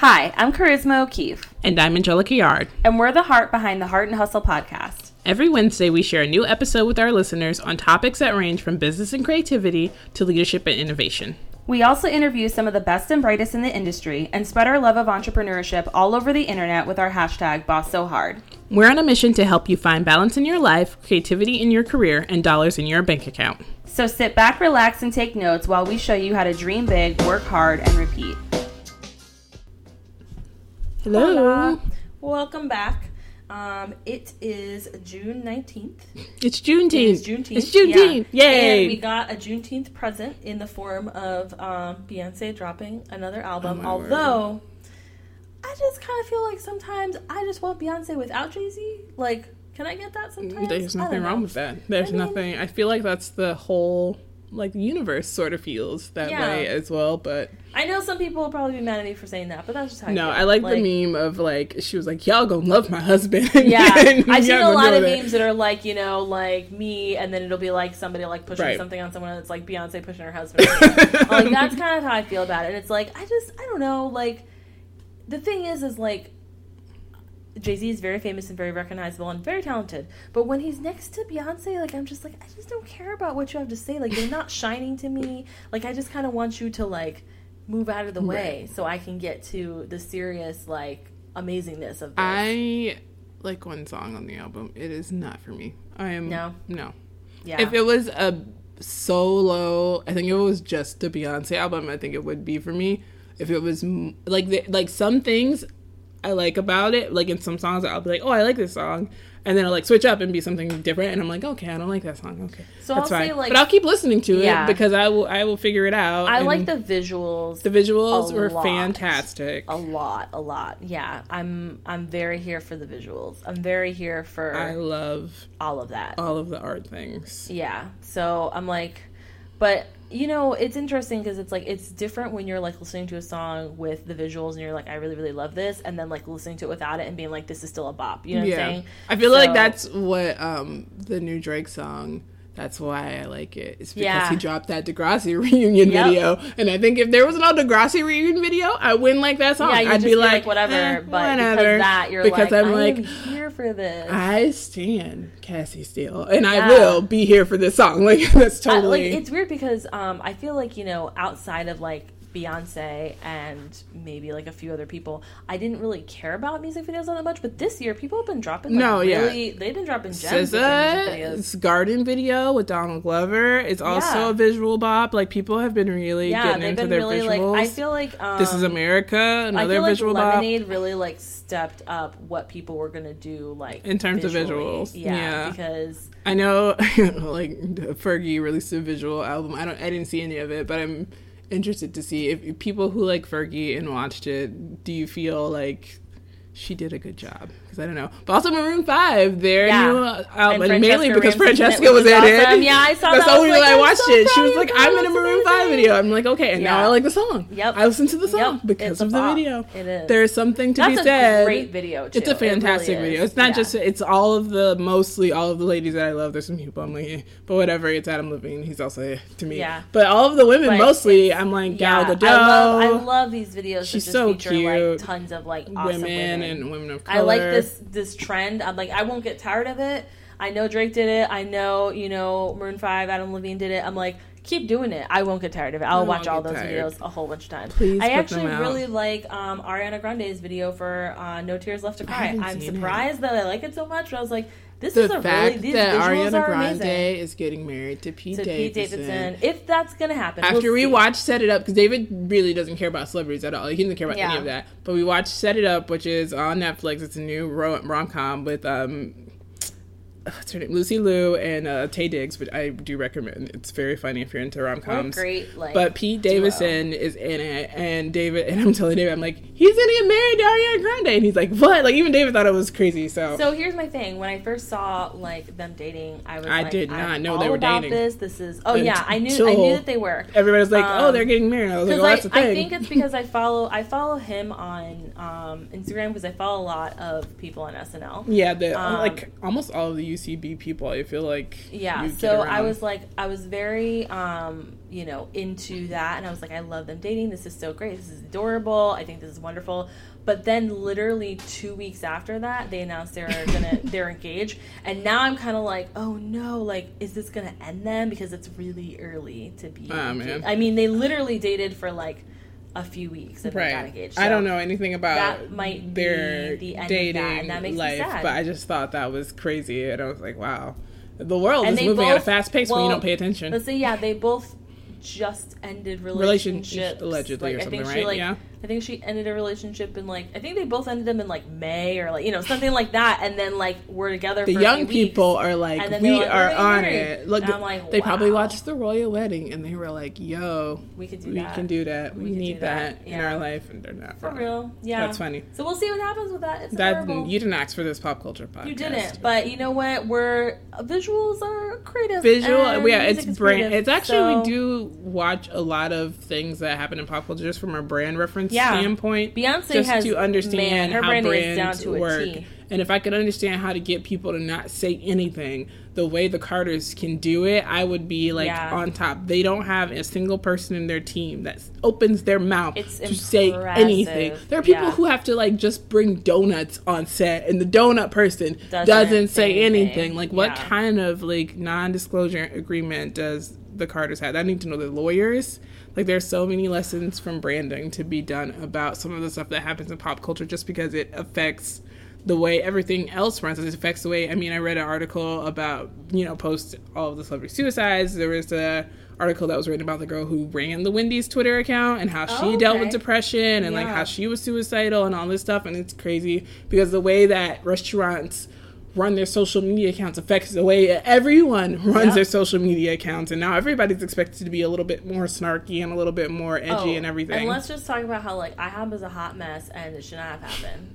Hi, I'm Charisma O'Keefe, And I'm Angelica Yard. and we're the heart behind the Heart and Hustle podcast. Every Wednesday, we share a new episode with our listeners on topics that range from business and creativity to leadership and innovation. We also interview some of the best and brightest in the industry and spread our love of entrepreneurship all over the internet with our hashtag Boss So Hard. We're on a mission to help you find balance in your life, creativity in your career, and dollars in your bank account. So sit back, relax, and take notes while we show you how to dream big, work hard, and repeat. Hello. Welcome back. Um, it is June 19th. It's Juneteenth. It's Juneteenth. It's Juneteenth. yeah. Yay. And we got a Juneteenth present in the form of um, Beyonce dropping another album. Oh, Although, I just kind of feel like sometimes I just want Beyonce without Jay Z. Like, can I get that sometimes? There's nothing wrong with that. There's I mean- nothing. I feel like that's the whole like the universe sort of feels that Yeah. way as well. But I know some people will probably be mad at me for saying that, but that's just how no, I, I feel. like, the meme of like she was like, "Y'all gonna love my husband." Yeah, I've seen a lot of that. memes that are like, you know, like me, and then it'll be like somebody like pushing Right. something on someone that's like Beyonce pushing her husband. like that's kind of how I feel about it. And it's like I just I don't know. Like the thing is, is like Jay Z is very famous and very recognizable and very talented. But when he's next to Beyonce, like I'm just like I just don't care about what you have to say. Like you're not shining to me. Like I just kind of want you to like move out of the way so I can get to the serious like amazingness of this. I like one song on the album. It is not for me. I am No? no. yeah. If it was a solo, I think it was just the Beyonce album, I think it would be for me. If it was like the, like some things I like about it, like in some songs I'll be like, oh, I like this song, and then I'll like switch up and be something different, and I'm like, okay, I don't like that song. Okay, So that's I'll fine. say, like- but I'll keep listening to Yeah. it because I will I will figure it out. I like the visuals. the visuals were lot. fantastic. a lot, a lot. Yeah, I'm I'm very here for the visuals. I'm very here for I love all of that. all of the art things. Yeah. So I'm like, but you know, it's interesting because it's like it's different when you're like listening to a song with the visuals and you're like, I really, really love this, and then like listening to it without it and being like, this is still a bop. You know what I'm saying? I feel like that's what um the new Drake song. That's why I like it. It's because Yeah. he dropped that Degrassi reunion Yep. video, and I think if there was an no Degrassi reunion video, I wouldn't like that song. Yeah, you'd I'd just be like, whatever. eh, but whatever. because that, you're because like, I'm like, here for this. I stand Cassie Steele, and I will be here for this song. Like that's I- totally. like it's weird because um, I feel like you know outside of like Beyonce and maybe like a few other people, I didn't really care about music videos all that much. But this year, people have been dropping. Like, No, yeah. really, they've been dropping gems with their music videos. SZA's garden video with Donald Glover is also Yeah. a visual bop. Like people have been really Yeah, getting into their really visuals. like. I feel like um, this is America, I another like visual bop. Lemonade really like stepped up what people were gonna do like In terms of visuals, Yeah, yeah. because I know, like Fergie released a visual album. I don't, I didn't see any of it, but I'm interested to see if, people who like Fergie and watched it. Do you feel like she did a good job? Because I don't know. But also Maroon Five, their Yeah. new uh, album, And mainly Francesca because it, Francesca was is in it. awesome. Yeah, I saw That's that. the only was reason like, I watched so it. She was like, "I'm in a Maroon Five video." I'm like, "Okay," and now I like the song. Yep. I listened to the song Yep. because It's of the video. It is. There's something to be said. that's be a said. great video. Too. It's a It really fantastic video. It's not Yeah. just it's all of the mostly all of the ladies that I love. There's some people I'm like, eh, but whatever. It's Adam Levine. He's also eh, to me. Yeah. But all of the women But mostly, I'm like Gal Gadot, I love, I love these videos. She's so cute. Like tons of like women, and women of color. I like this this trend. I'm like, I won't get tired of it. I know Drake did it. I know you know Maroon Five, Adam Levine did it. I'm like, keep doing it. I won't get tired of it. I'll won't watch all those tired. videos a whole bunch of times. Please I put actually them out. really like um, Ariana Grande's video for uh, No Tears Left to Cry. haven't I'm seen it. surprised that I like it so much. But I was like, this the is a fact really these that Ariana Grande amazing. is getting married to Pete To Davidson. Pete Davidson, if that's gonna happen, After we'll we see. watched Set It Up, because David really doesn't care about celebrities at all. Like, he doesn't care about any of that. But we watched Set It Up, which is on Netflix. It's a new rom com with um, what's her name, Lucy Liu and uh, Taye Diggs. But I do recommend. It's very funny if you're into rom coms. great like. But Pete Davidson is in it, and David, and I'm telling David, I'm like, he's gonna get married to Ariana Grande, and he's like, what? Like even David thought it was crazy. So, So here's my thing. When I first saw like them dating, I was like, I like, did not know they were dating. This, this is. Oh yeah, I knew. I knew that they were. everybody's like, oh, Um, they're getting married. I was like, oh, I, that's the thing. I think it's because I follow I follow him on um, Instagram because I follow a lot of people on SNL. yeah, the um, like almost all of the WCB people, I feel like yeah so i was like i was very um you know into that and i was like i love them dating. This is so great. This is adorable. I think this is wonderful. But then literally two weeks after that they announced they're gonna they're engaged. And now i'm kind of like oh no like is this gonna end them? Because it's really early to be Ah, man. i mean they literally dated for like a few weeks got right. engaged I don't know anything about that might be their the end of that, dating and that makes me life, sad. but I just thought that was crazy, and I was like, wow, the world And is moving at a fast pace when you don't pay attention. Let's say yeah, they both just ended Relationships, relationships. allegedly, or I think something, she right? like Yeah. I think she ended a relationship in like I think they both ended them in like May or like you know something like that, and then like we're together. the for a young people weeks. are like, we like, are on married." it. Look, And I'm like, they probably watched the royal wedding, and they were like, "Yo, We could do we that. can do that. We, We need that, that. in Yeah. our life." And they're not for wrong. real. Yeah, That's funny. So we'll see what happens with that. It's That adorable. you didn't ask for this pop culture podcast. You didn't, but you know what? We're visuals are creative. visual yeah it's brand creative, it's actually so- we do watch a lot of things that happen in pop culture just from our brand reference Yeah. Standpoint Beyonce just has to understand man, her how branding brands is down to a work T. and if i could understand how to get people to not say anything the way the carters can do it i would be like Yeah. on top they don't have a single person in their team that opens their mouth It's to say anything there are people Yeah. who have to like just bring donuts on set and the donut person doesn't, Doesn't say say anything, anything. like what Yeah. kind of like non-disclosure agreement does the Carters have? I need to know the lawyers. Like there's so many lessons from branding to be done about some of the stuff that happens in pop culture just because it affects the way everything else runs. It affects the way I mean I read an article about, you know, post all of the celebrity suicides. There was a article that was written about the girl who ran the Wendy's Twitter account and how she Oh, dealt with depression and like how she was suicidal and all this stuff and it's crazy because the way that restaurants run their social media accounts affects the way everyone runs Yeah. their social media accounts and now everybody's expected to be a little bit more snarky and a little bit more edgy Oh, and everything And let's just talk about how like IHOP is a hot mess and it should not have happened.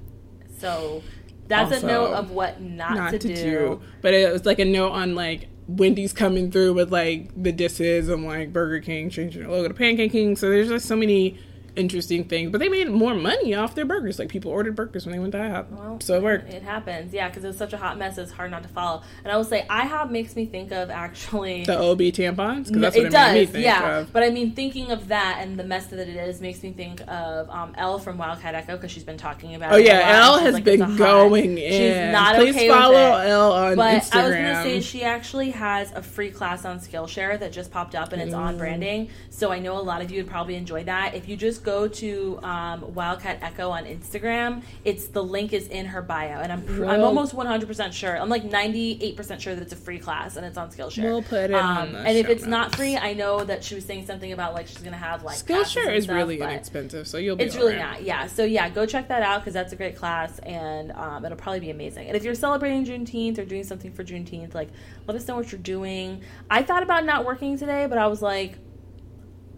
So that's Also, a note of what not, not to, to, do. do. but it was like a note on like wendy's coming through with like the disses and like burger king changing their logo to pancake king so there's just so many interesting things but they made more money off their burgers like people ordered burgers when they went to IHOP Well, so it worked It happens, yeah, because it's such a hot mess. It's hard not to follow. And I will say, IHOP makes me think of actually. the ob tampons because that's what it it, does, made me think yeah. of But I mean, thinking of that and the mess that it is makes me think of um, Elle from Wildcat Echo because she's been talking about. Oh it yeah. Elle has like, been a hot- going in. She's not Please okay follow with it. Elle on But Instagram. I was gonna say she actually has a free class on Skillshare that just popped up and it's on branding. So I know a lot of you would probably enjoy that. If you just go to um, Wildcat Echo on Instagram, it's the link is in her bio, and I'm pr- I'm almost 100 percent sure. I'm like 98 percent sure that it's a free class and it's on Skillshare. We'll put it the and if it's not free, I know that she was saying something about like she's gonna have like Skillshare is stuff, really inexpensive, so you'll be. it's really alright. not, yeah. So yeah, go check that out because that's a great class and um, it'll probably be amazing. And if you're celebrating Juneteenth or doing something for Juneteenth, like let us know what you're doing. I thought about not working today, but I was like,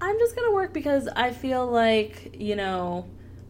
I'm just gonna work because I feel like you know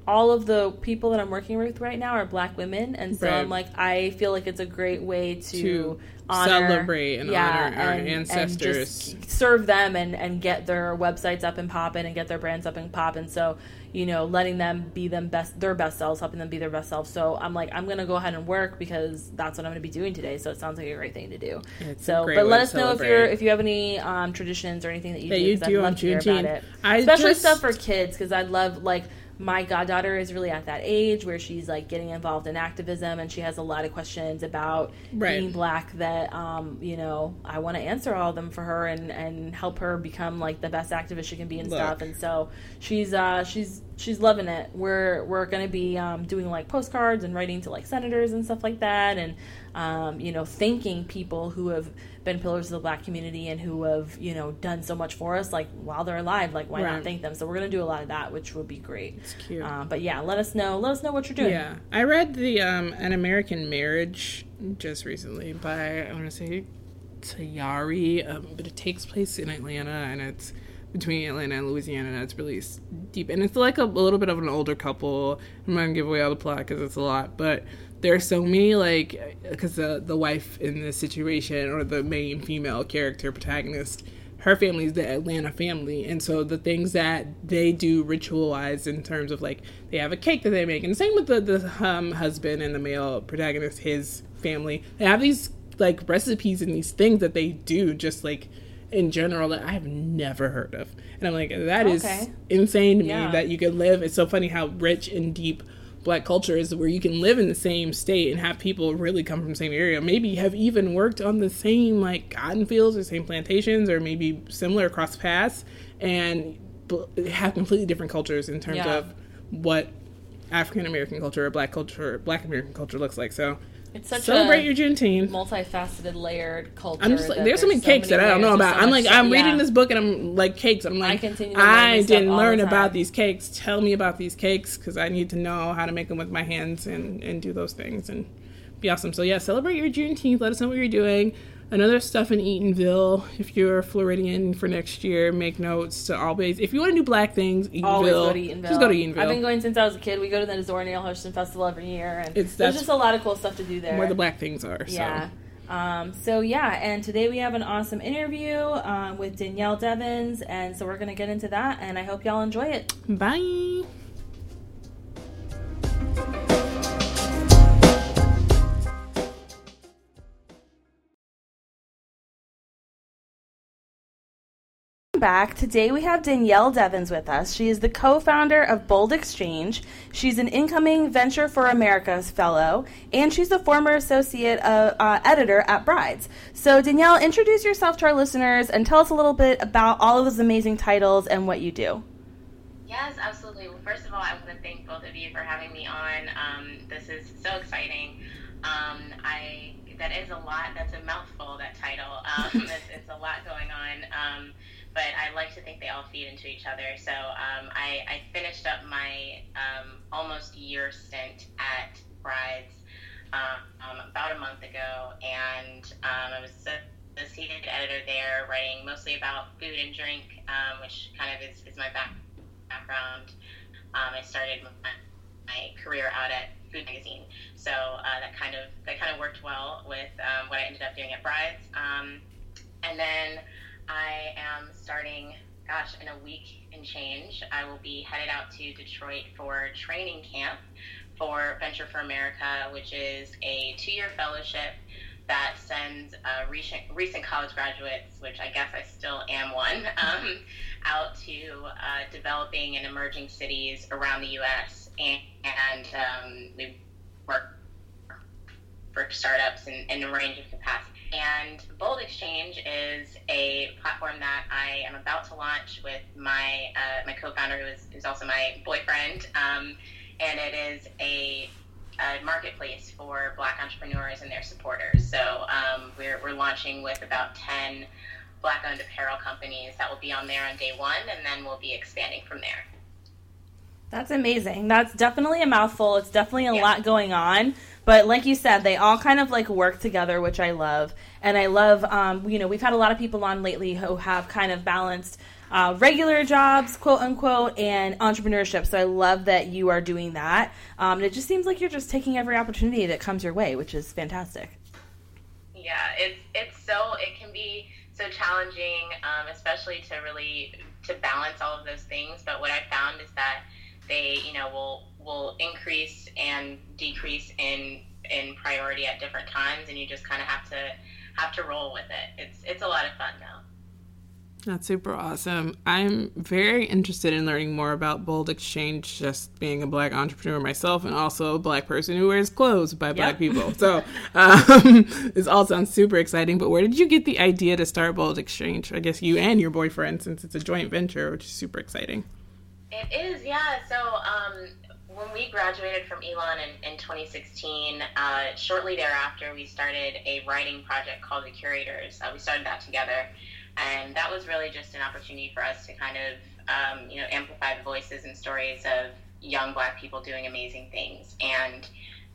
all of the people that I'm working with right now are black women, and so Right. I'm like, I feel like it's a great way to, To honor, celebrate and honor our ancestors. just serve them and and get their websites up and popping and get their brands up and popping. So you know, letting them be them best their best selves, helping them be their best selves. So I'm like, I'm gonna go ahead and work because that's what I'm gonna be doing today. So it sounds like a great thing to do. It's so, but let us know if you're if you have any um, traditions or anything that you That do. you do I'd on love to hear about it. I Especially just- stuff for kids because I'd love like my goddaughter is really at that age where she's like getting involved in activism and she has a lot of questions about Right. being black that um you know I want to answer all of them for her and and help her become like the best activist she can be and Look. stuff and so she's uh she's she's loving it we're we're gonna be um, doing like postcards and writing to like senators and stuff like that and um, you know thanking people who have been pillars of the black community and who have you know done so much for us like while they're alive like why not Right. thank them so we're gonna do a lot of that which would be great It's cute. um, but yeah let us know let us know what you're doing Yeah, I read the um, An American Marriage just recently by I want to say Tayari, um, but it takes place in Atlanta and it's between Atlanta and Louisiana and it's really deep and it's like a, a little bit of an older couple. I'm not gonna give away all the plot because it's a lot, but there are so many like because the the wife in this situation or the main female character protagonist her family is the Atlanta family, and so the things that they do ritualized in terms of like they have a cake that they make, and same with the the um, husband and the male protagonist, his family. They have these like recipes and these things that they do just like in general that I have never heard of. And I'm like, that is Okay. insane to Yeah. me that you could live. It's so funny how rich and deep black culture is where you can live in the same state and have people really come from the same area. Maybe have even worked on the same like cotton fields or same plantations or maybe similar across paths and have completely different cultures in terms Yeah. of what African American culture or black culture or black American culture looks like. So It's such celebrate a your Juneteenth. multifaceted, layered culture. I'm just like, there's so many cakes many that I don't know about. so I'm like, I'm reading this book and I'm like cakes. I'm like, to I didn't all the learn about these cakes. Tell me about these cakes because I need to know how to make them with my hands and and do those things and be awesome. So yeah, celebrate your Juneteenth. Let us know what you're doing. Another stuff in Eatonville. If you're a Floridian for next year, make notes to always. If you want to do black things, Eatonville, Always go to Eatonville. just go to Eatonville. I've been going since I was a kid. We go to the Zora Neale Hurston Festival every year, and It's- there's just a lot of cool stuff to do there. where the black things are. Yeah. So. Um, so yeah, and today we have an awesome interview um, with Danielle Devins, and so we're gonna get into that, and I hope y'all enjoy it. Bye. Back. Today we have Danielle Devins with us. She is the co founder of Bold Exchange. She's an incoming Venture for America's Fellow, and she's a former associate uh, uh, editor at Brides. So, Danielle, introduce yourself to our listeners and tell us a little bit about all of those amazing titles and what you do. Yes, absolutely. Well, first of all, I want to thank both of you for having me on. Um, this is so exciting. Um, I that is a lot. That's a mouthful. That title. Um, it's, it's a lot going on. Um, but I like to think they all feed into each other. So um, I, I finished up my um, almost year stint at Brides um, about a month ago, and um, I was associate editor there, writing mostly about food and drink, um, which kind of is, is my back, background. Um, I started my, my career out at Food Magazine, so uh, that kind of that kind of worked well with um, what I ended up doing at Brides. Um, and then I am starting, gosh, in a week and change. I will be headed out to Detroit for training camp for Venture for America, which is a two year fellowship that sends uh, recent, recent college graduates, which I guess I still am one, um, out to uh, developing and emerging cities around the U.S. And, and um, we work for startups in, in a range of capacities. And Bold Exchange is a platform that I am about to launch with my uh, my co-founder, who is, who's also my boyfriend. Um, and it is a, a, marketplace for Black entrepreneurs and their supporters. So um, we're we're launching with about ten Black-owned apparel companies that will be on there on day one, and then we'll be expanding from there. That's amazing. That's definitely a mouthful. It's definitely a Yeah. lot going on. But like you said, they all kind of like work together, which I love. And I love, um, you know, we've had a lot of people on lately who have kind of balanced uh, regular jobs, quote unquote, and entrepreneurship. So I love that you are doing that. Um, and it just seems like you're just taking every opportunity that comes your way, which is fantastic. Yeah, it's it's so it can be so challenging, um, especially to really to balance all of those things. But what I found is that they, you know, will will increase and decrease in in priority at different times, and you just kind of have to have to roll with it. It's it's a lot of fun though. That's super awesome. I'm very interested in learning more about Bold Exchange, just being a black entrepreneur myself and also a black person who wears clothes by black people. So um, this all sounds super exciting. But where did you get the idea to start Bold Exchange? I guess you and your boyfriend, since it's a joint venture, which is super exciting. It is, yeah. So um, when we graduated from Elon in, in 2016, uh, shortly thereafter, we started a writing project called The Curators. Uh, we started that together, and that was really just an opportunity for us to kind of, um, you know, amplify the voices and stories of young Black people doing amazing things. And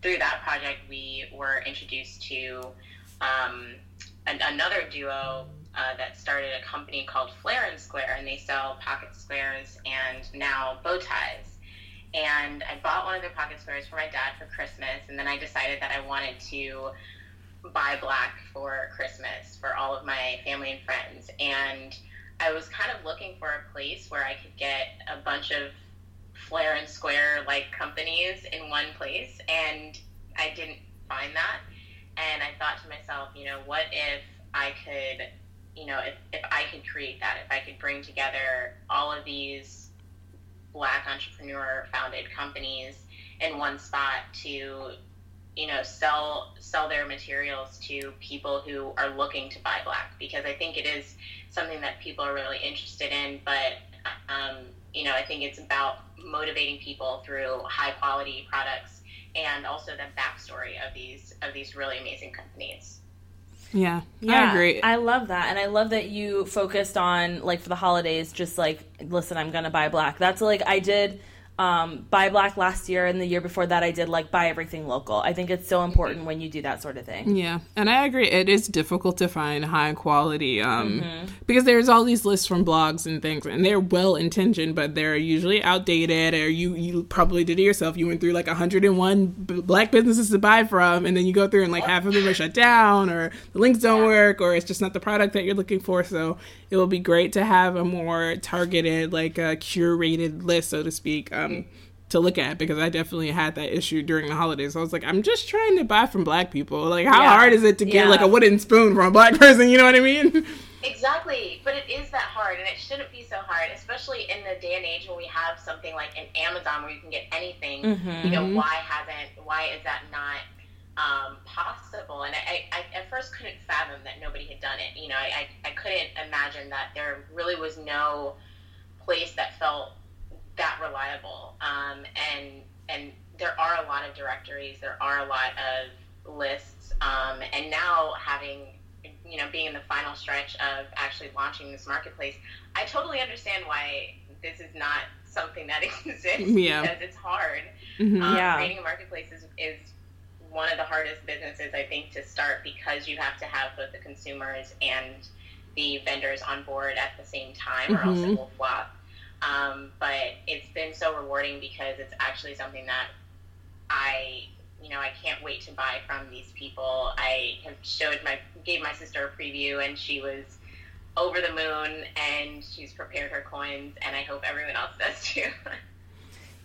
through that project, we were introduced to um, an, another duo uh, that started a company called Flare and Square, and they sell pocket squares and now bow ties. And I bought one of their pocket squares for my dad for Christmas, and then I decided that I wanted to buy black for Christmas for all of my family and friends. And I was kind of looking for a place where I could get a bunch of Flare and Square like companies in one place, and I didn't find that. and I thought to myself, you know, what if I could, you know, if, if I could create that, if I could bring together all of these black entrepreneur founded companies in one spot to you know sell sell their materials to people who are looking to buy black because I think it is something that people are really interested in but um, you know I think it's about motivating people through high quality products and also the backstory of these of these really amazing companies. Yeah, yeah, I agree. I love that, and I love that you focused on like for the holidays, just like listen, I'm gonna buy black. That's like I did um, buy black last year and the year before that i did like buy everything local. I think it's so important when you do that sort of thing. Yeah and i agree it is difficult to find high quality um, mm-hmm. because there's all these lists from blogs and things and they're well intentioned but they're usually outdated or you you probably did it yourself. You went through like 101 b- black businesses to buy from and then you go through and like half of them are shut down or the links don't work or it's just not the product that you're looking for. So it will be great to have a more targeted like a curated list so to speak um, um, to look at because I definitely had that issue during the holidays. I was like, I'm just trying to buy from black people. Like, how yeah. hard is it to get yeah. like a wooden spoon from a black person? You know what I mean? Exactly, but it is that hard, and it shouldn't be so hard, especially in the day and age when we have something like an Amazon where you can get anything. Mm-hmm. You know, why hasn't? Why is that not um, possible? And I, I, at first couldn't fathom that nobody had done it. You know, I, I couldn't imagine that there really was no place that felt that reliable. Um, and and there are a lot of directories, there are a lot of lists, um, and now having you know being in the final stretch of actually launching this marketplace, I totally understand why this is not something that exists yeah. because it's hard. Mm-hmm, um, yeah. Creating a marketplace is, is one of the hardest businesses I think to start because you have to have both the consumers and the vendors on board at the same time, or mm-hmm. else it will flop. Um, but it's been so rewarding because it's actually something that I, you know, I can't wait to buy from these people. I have showed my, gave my sister a preview and she was over the moon and she's prepared her coins and I hope everyone else does too.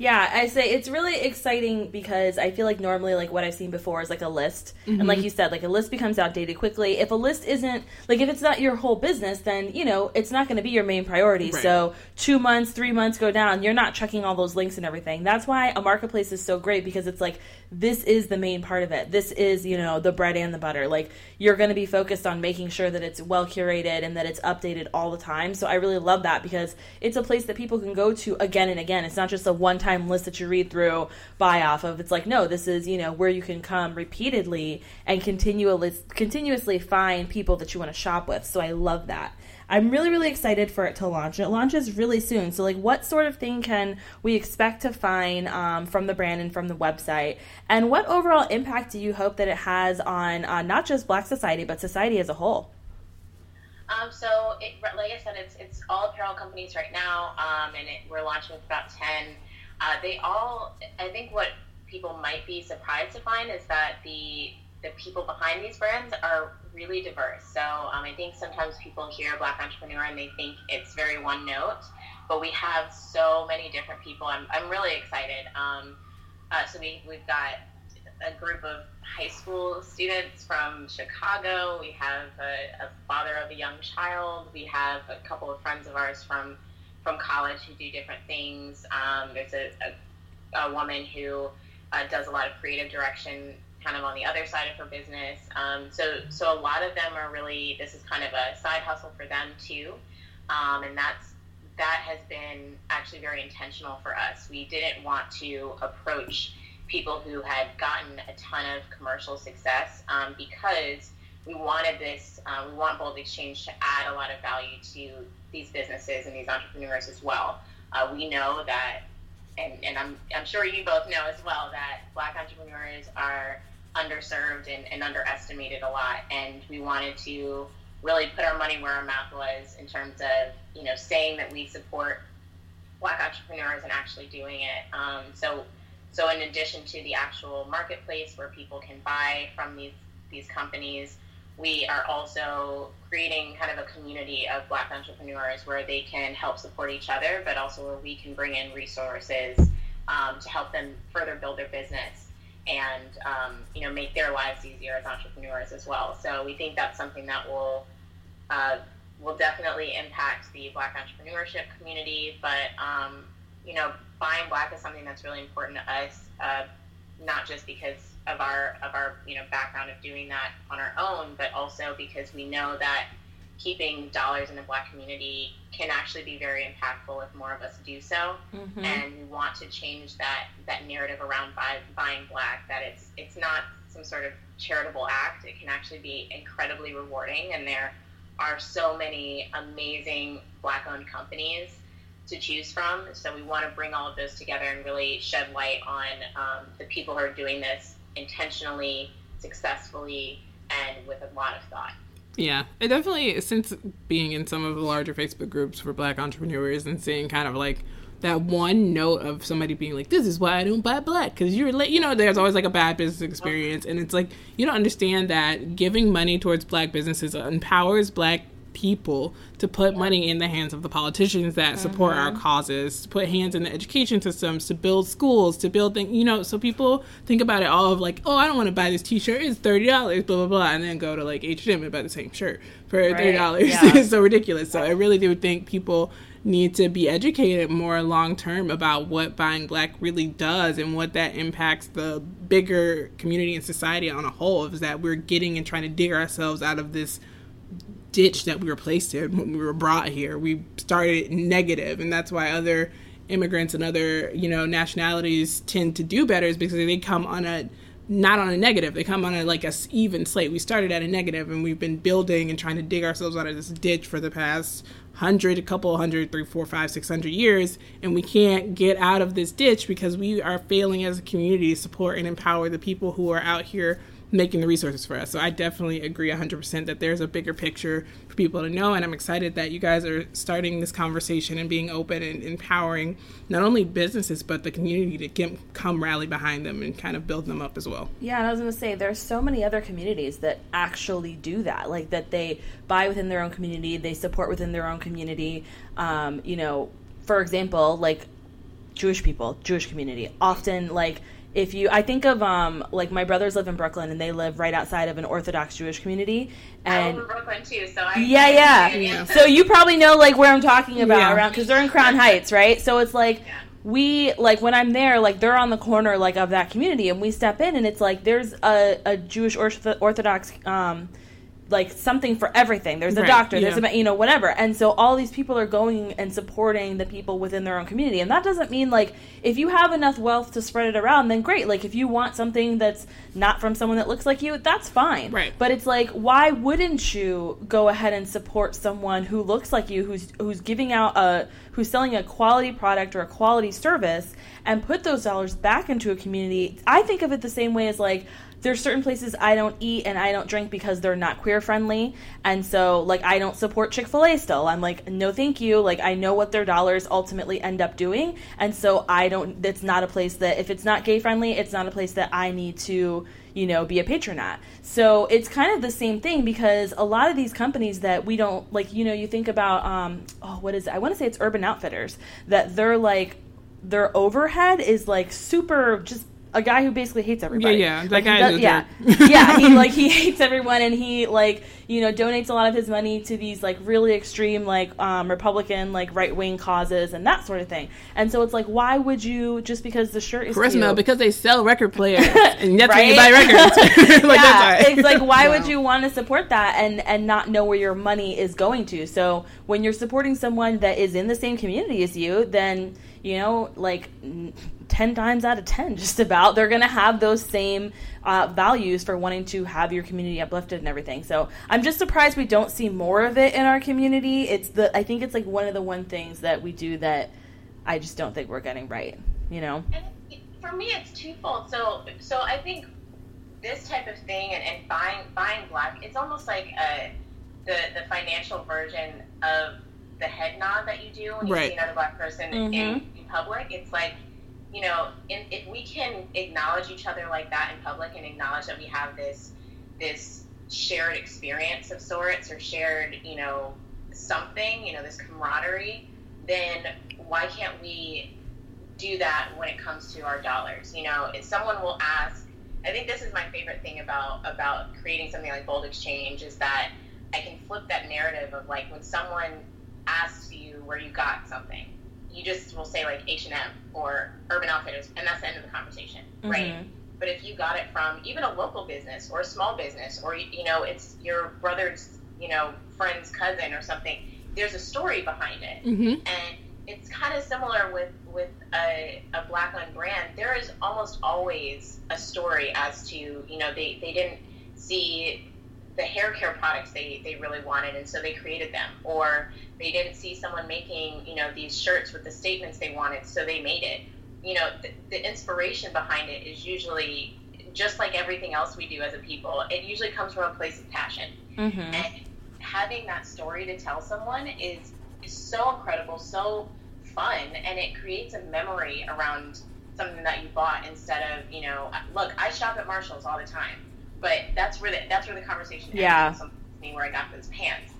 Yeah, I say it's really exciting because I feel like normally like what I've seen before is like a list. Mm-hmm. And like mm-hmm. you said, like a list becomes outdated quickly. If a list isn't like if it's not your whole business, then you know, it's not gonna be your main priority. Right. So two months, three months go down, you're not checking all those links and everything. That's why a marketplace is so great because it's like this is the main part of it. This is, you know, the bread and the butter. Like you're going to be focused on making sure that it's well curated and that it's updated all the time. So I really love that because it's a place that people can go to again and again. It's not just a one-time list that you read through, buy off of. It's like, no, this is, you know, where you can come repeatedly and continually continuously find people that you want to shop with. So I love that. I'm really, really excited for it to launch. It launches really soon. So, like, what sort of thing can we expect to find um, from the brand and from the website? And what overall impact do you hope that it has on uh, not just Black society, but society as a whole? Um, so, it, like I said, it's it's all apparel companies right now, um, and it, we're launching with about ten. Uh, they all, I think, what people might be surprised to find is that the the people behind these brands are really diverse. So um, I think sometimes people hear Black entrepreneur and they think it's very one note, but we have so many different people. I'm, I'm really excited. Um, uh, so we, we've got a group of high school students from Chicago. We have a, a father of a young child. We have a couple of friends of ours from from college who do different things. Um, there's a, a, a woman who uh, does a lot of creative direction kind of on the other side of her business. Um, so, so a lot of them are really this is kind of a side hustle for them too, um, and that's that has been actually very intentional for us. We didn't want to approach people who had gotten a ton of commercial success um, because we wanted this. Uh, we want Bold Exchange to add a lot of value to these businesses and these entrepreneurs as well. Uh, we know that and, and I'm, I'm sure you both know as well that black entrepreneurs are underserved and, and underestimated a lot. And we wanted to really put our money where our mouth was in terms of, you know, saying that we support black entrepreneurs and actually doing it. Um, so, so in addition to the actual marketplace where people can buy from these these companies, we are also creating kind of a community of black entrepreneurs where they can help support each other, but also where we can bring in resources um, to help them further build their business and um, you know make their lives easier as entrepreneurs as well. So we think that's something that will uh, will definitely impact the Black entrepreneurship community. But um, you know, buying Black is something that's really important to us, uh, not just because of our of our you know background of doing that on our own, but also because we know that keeping dollars in the black community can actually be very impactful if more of us do so. Mm-hmm. and we want to change that that narrative around buy, buying black that it's it's not some sort of charitable act. It can actually be incredibly rewarding and there are so many amazing black owned companies to choose from. So we want to bring all of those together and really shed light on um, the people who are doing this intentionally successfully and with a lot of thought. Yeah, it definitely since being in some of the larger Facebook groups for Black entrepreneurs and seeing kind of like that one note of somebody being like, "This is why I don't buy black," because you're like, you know, there's always like a bad business experience, and it's like you don't understand that giving money towards black businesses empowers black people to put money in the hands of the politicians that support mm-hmm. our causes, to put hands in the education systems, to build schools, to build things, you know, so people think about it all of like, oh, I don't want to buy this t-shirt, it's $30, blah, blah, blah, and then go to like H&M and buy the same shirt for $30. Right. Yeah. it's so ridiculous. So I really do think people need to be educated more long term about what buying black really does and what that impacts the bigger community and society on a whole is that we're getting and trying to dig ourselves out of this ditch that we were placed in when we were brought here. We started negative, and that's why other immigrants and other you know nationalities tend to do better is because they come on a not on a negative they come on a like a even slate we started at a negative and we've been building and trying to dig ourselves out of this ditch for the past hundred a couple hundred three four five six hundred years and we can't get out of this ditch because we are failing as a community to support and empower the people who are out here making the resources for us. So I definitely agree 100% that there's a bigger picture for people to know. And I'm excited that you guys are starting this conversation and being open and empowering not only businesses, but the community to get, come rally behind them and kind of build them up as well. Yeah, and I was going to say, there's so many other communities that actually do that. Like that they buy within their own community, they support within their own community. Um, you know, for example, like Jewish people, Jewish community, often like if you i think of um like my brothers live in brooklyn and they live right outside of an orthodox jewish community and I live in brooklyn too so I yeah yeah. yeah so you probably know like where i'm talking about yeah. around because they're in crown heights right so it's like yeah. we like when i'm there like they're on the corner like of that community and we step in and it's like there's a, a jewish orthodox um like something for everything. There's a right, doctor, there's a you know whatever. And so all these people are going and supporting the people within their own community. And that doesn't mean like if you have enough wealth to spread it around, then great. Like if you want something that's not from someone that looks like you, that's fine. Right. But it's like why wouldn't you go ahead and support someone who looks like you who's who's giving out a who's selling a quality product or a quality service and put those dollars back into a community? I think of it the same way as like there's certain places I don't eat and I don't drink because they're not queer friendly. And so like I don't support Chick-fil-A still. I'm like no thank you. Like I know what their dollars ultimately end up doing. And so I don't it's not a place that if it's not gay friendly, it's not a place that I need to you know, be a patron at. So it's kind of the same thing because a lot of these companies that we don't like, you know, you think about, um, oh, what is it? I want to say it's Urban Outfitters that they're like, their overhead is like super just a guy who basically hates everybody. Yeah, yeah, like that guy. yeah, yeah. He like he hates everyone, and he like you know donates a lot of his money to these like really extreme like um, Republican like right wing causes and that sort of thing. And so it's like, why would you just because the shirt is charisma cute, because they sell record players and that's right? you buy records. like, yeah, it's like why would you want to support that and and not know where your money is going to? So when you're supporting someone that is in the same community as you, then you know like 10 times out of 10 just about. They're going to have those same uh, values for wanting to have your community uplifted and everything. So i'm just surprised we don't see more of it in our community. It's the i think it's like one of the one things that we do that i just don't think we're getting right you know? And for me it's twofold. So so i think this type of thing and, and buying buying black it's almost like a the the financial version of the head nod that you do when you right. see another black person mm-hmm. in, in public. It's like you know, if we can acknowledge each other like that in public and acknowledge that we have this this shared experience of sorts or shared, you know, something, you know, this camaraderie, then why can't we do that when it comes to our dollars? You know, if someone will ask, I think this is my favorite thing about about creating something like Bold Exchange is that I can flip that narrative of like when someone asks you where you got something, you just will say like H and M or Urban Outfitters, and that's the end of the conversation, mm-hmm. right? But if you got it from even a local business or a small business, or you know it's your brother's you know friend's cousin or something, there's a story behind it, mm-hmm. and it's kind of similar with with a, a black owned brand. There is almost always a story as to you know they they didn't see the hair care products they, they really wanted and so they created them. Or they didn't see someone making you know these shirts with the statements they wanted so they made it. You know the, the inspiration behind it is usually just like everything else we do as a people it usually comes from a place of passion. Mm-hmm. and having that story to tell someone is is so incredible, so fun, and it creates a memory around something that you bought instead of you know, look, I shop at Marshalls all the time, but that's where the that's where the conversation ends. Yeah. Me where I got those pants,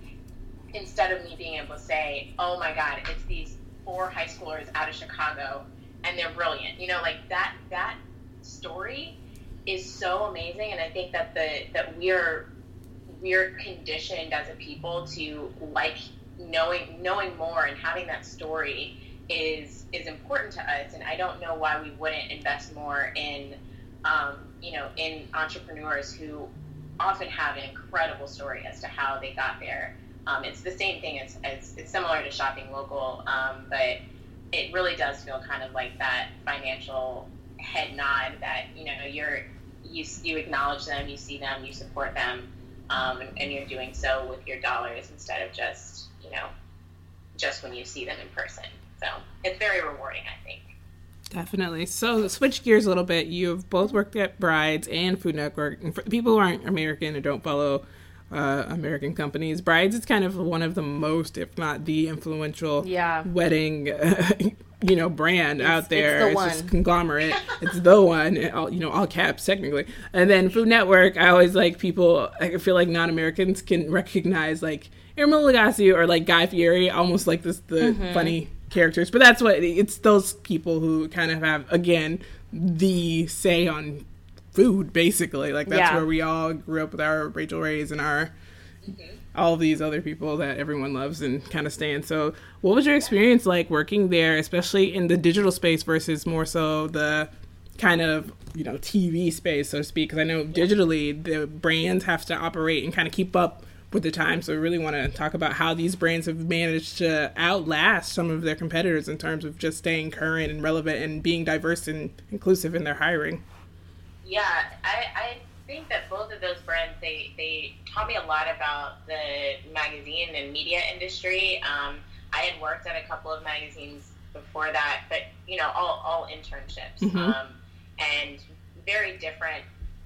instead of me being able to say, oh my god, it's these four high schoolers out of Chicago, and they're brilliant. You know, like that that story is so amazing, and I think that the that we're we're conditioned as a people to like knowing knowing more and having that story is is important to us and i don't know why we wouldn't invest more in um, you know in entrepreneurs who often have an incredible story as to how they got there um, it's the same thing as it's similar to shopping local um, but it really does feel kind of like that financial head nod that you know you're you, you acknowledge them you see them you support them um, and, and you're doing so with your dollars instead of just you know, just when you see them in person. So it's very rewarding, I think. Definitely. So switch gears a little bit. You've both worked at Brides and Food Network. And for people who aren't American or don't follow uh, American companies, Brides is kind of one of the most, if not the influential, yeah. wedding, uh, you know, brand it's, out there. It's, the it's just conglomerate. it's the one, all, you know, all caps technically. And then Food Network, I always like people. I feel like non Americans can recognize like Emeril Lagasse or like Guy Fieri, almost like this the mm-hmm. funny characters. But that's what it's those people who kind of have again the say on food, basically. Like that's yeah. where we all grew up with our Rachael Rays and our mm-hmm. all these other people that everyone loves and kind of stand. So, what was your experience like working there, especially in the digital space versus more so the kind of you know TV space, so to speak? Because I know digitally the brands have to operate and kind of keep up with the time. So we really want to talk about how these brands have managed to outlast some of their competitors in terms of just staying current and relevant and being diverse and inclusive in their hiring. Yeah, I, I think that both of those brands they they taught me a lot about the magazine and media industry. Um, I had worked at a couple of magazines before that, but you know, all all internships mm-hmm. um, and very different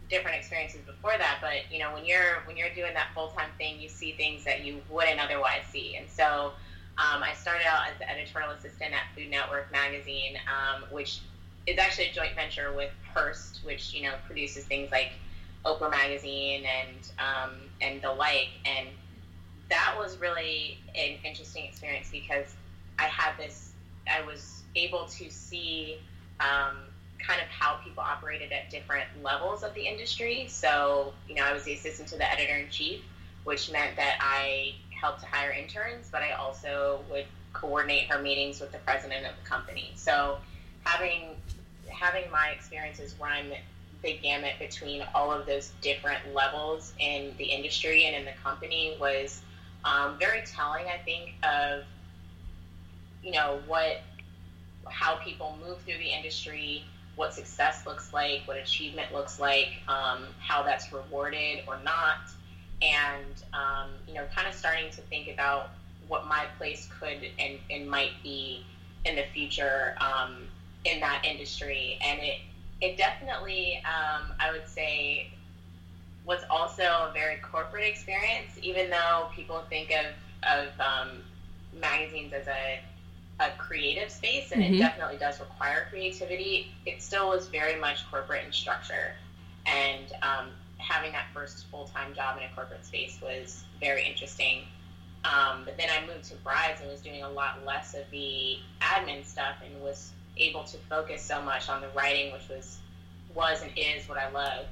different experiences before that but you know when you're when you're doing that full-time thing you see things that you wouldn't otherwise see. And so um, i started out as the editorial assistant at food network magazine um, which is actually a joint venture with hearst which you know produces things like oprah magazine and um, and the like. And that was really an interesting experience because i had this i was able to see um, kind of how people operated at different levels of the industry. So, you know, I was the assistant to the editor in chief, which meant that I helped to hire interns, but I also would coordinate her meetings with the president of the company. So, having having my experiences run the gamut between all of those different levels in the industry and in the company was um, very telling. I think of you know what how people move through the industry what success looks like, what achievement looks like, um, how that's rewarded or not, and um, you know, kind of starting to think about what my place could and, and might be in the future um, in that industry. And it it definitely, um, I would say, was also a very corporate experience. Even though people think of of um, magazines as a a creative space and mm-hmm. it definitely does require creativity, it still was very much corporate in structure. And um, having that first full time job in a corporate space was very interesting. Um, but then I moved to Brides and was doing a lot less of the admin stuff and was able to focus so much on the writing, which was was and is what I love.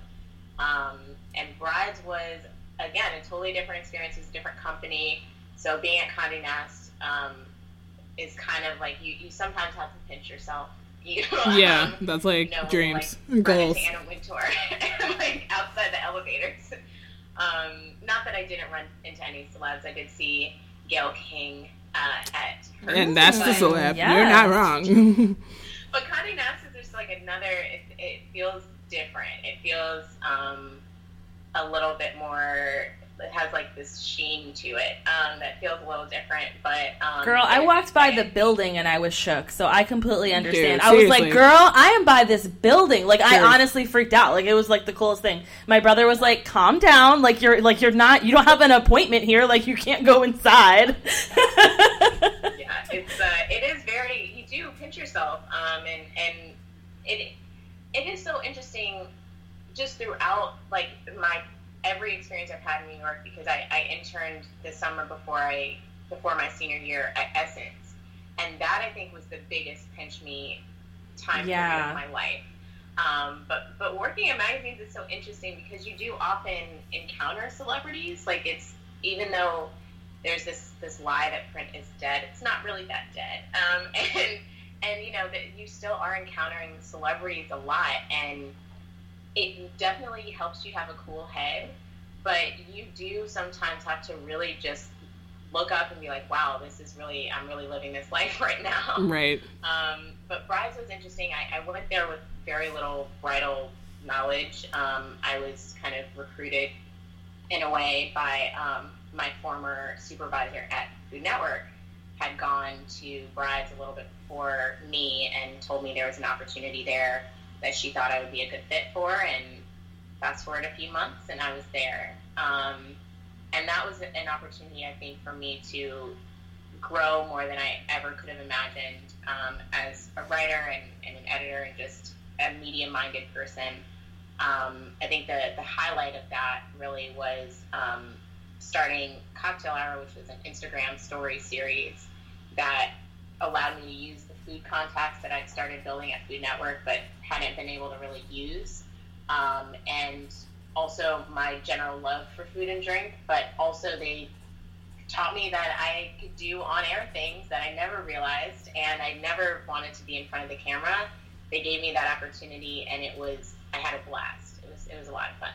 Um, and Brides was again a totally different experience. It's a different company. So being at Condé Nast um, is kind of like you, you sometimes have to pinch yourself. You, yeah, um, that's like you know, dreams, like, goals. Anna Wintour, like outside the elevators. Um, not that I didn't run into any celebs. I did see Gayle King uh, at her And that's the Yes. celeb. You're not wrong. but Condé Nast is just like another. It, it feels different. It feels um, a little bit more. It has like this sheen to it um, that feels a little different. But um, Girl, I walked by the building and I was shook, so I completely understand. Dude, I was like, "Girl, I am by this building." Like, I honestly freaked out. Like, it was like the coolest thing. My brother was like, "Calm down. Like, you're like you're not. You don't have an appointment here. Like, you can't go inside." yeah, it's uh, it is very. You do pinch yourself, um, and and it it is so interesting, just throughout like my every experience I've had in New York because I, I interned this summer before I before my senior year at Essence, and that I think was the biggest pinch me time Yeah. period of my life. Um, but but working in magazines is so interesting because you do often encounter celebrities. Like it's even though there's this this lie that print is dead, it's not really that dead. Um, and and you know that you still are encountering celebrities a lot, and it definitely helps you have a cool head. But you do sometimes have to really just look up and be like, wow, this is really I'm really living this life right now. right. Um, but Brides was interesting. I, I went there with very little bridal knowledge. Um, I was kind of recruited in a way by um, my former supervisor at Food Network had gone to Brides a little bit before me and told me there was an opportunity there that she thought I would be a good fit for. And fast forward a few months, and I was there. Um, and that was an opportunity, I think, for me to grow more than I ever could have imagined um, as a writer and, and an editor and just a media minded person. Um, I think the, the highlight of that really was um, starting Cocktail Hour, which was an Instagram story series that allowed me to use food contacts that I'd started building at Food Network but hadn't been able to really use. Um, and also my general love for food and drink, but also they taught me that I could do on air things that I never realized and I never wanted to be in front of the camera. They gave me that opportunity and it was I had a blast. It was it was a lot of fun.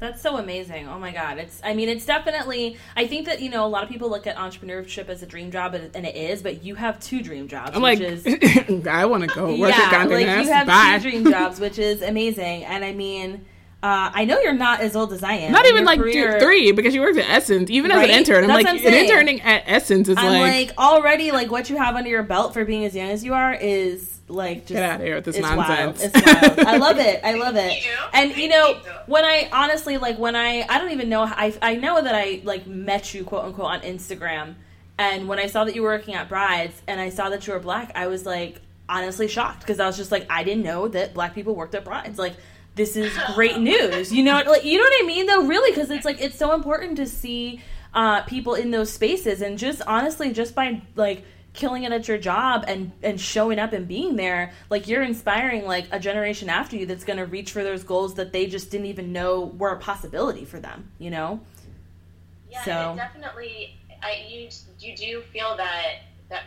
That's so amazing. Oh my god. It's I mean, it's definitely I think that, you know, a lot of people look at entrepreneurship as a dream job and and it is, but you have two dream jobs, I'm which like, is I want to go work at yeah, Condé like you have Bye. two dream jobs, which is amazing. And I mean, uh, I know you're not as old as I am. Not even your like career- two, three because you worked at Essence. Even as an intern, I'm That's like, I'm an interning at Essence is I'm like, like, already like what you have under your belt for being as young as you are is like just get out of here with this it's nonsense. Wild. It's wild. I love it. I love it. You. And you know, you. when I honestly like when I I don't even know I I know that I like met you quote unquote on Instagram, and when I saw that you were working at Brides and I saw that you were black, I was like honestly shocked because I was just like I didn't know that black people worked at Brides. Like this is great news. You know, like you know what I mean though, really, because it's like it's so important to see uh, people in those spaces and just honestly just by like killing it at your job and and showing up and being there like you're inspiring like a generation after you that's going to reach for those goals that they just didn't even know were a possibility for them you know Yeah, So- it definitely. I you you do feel that that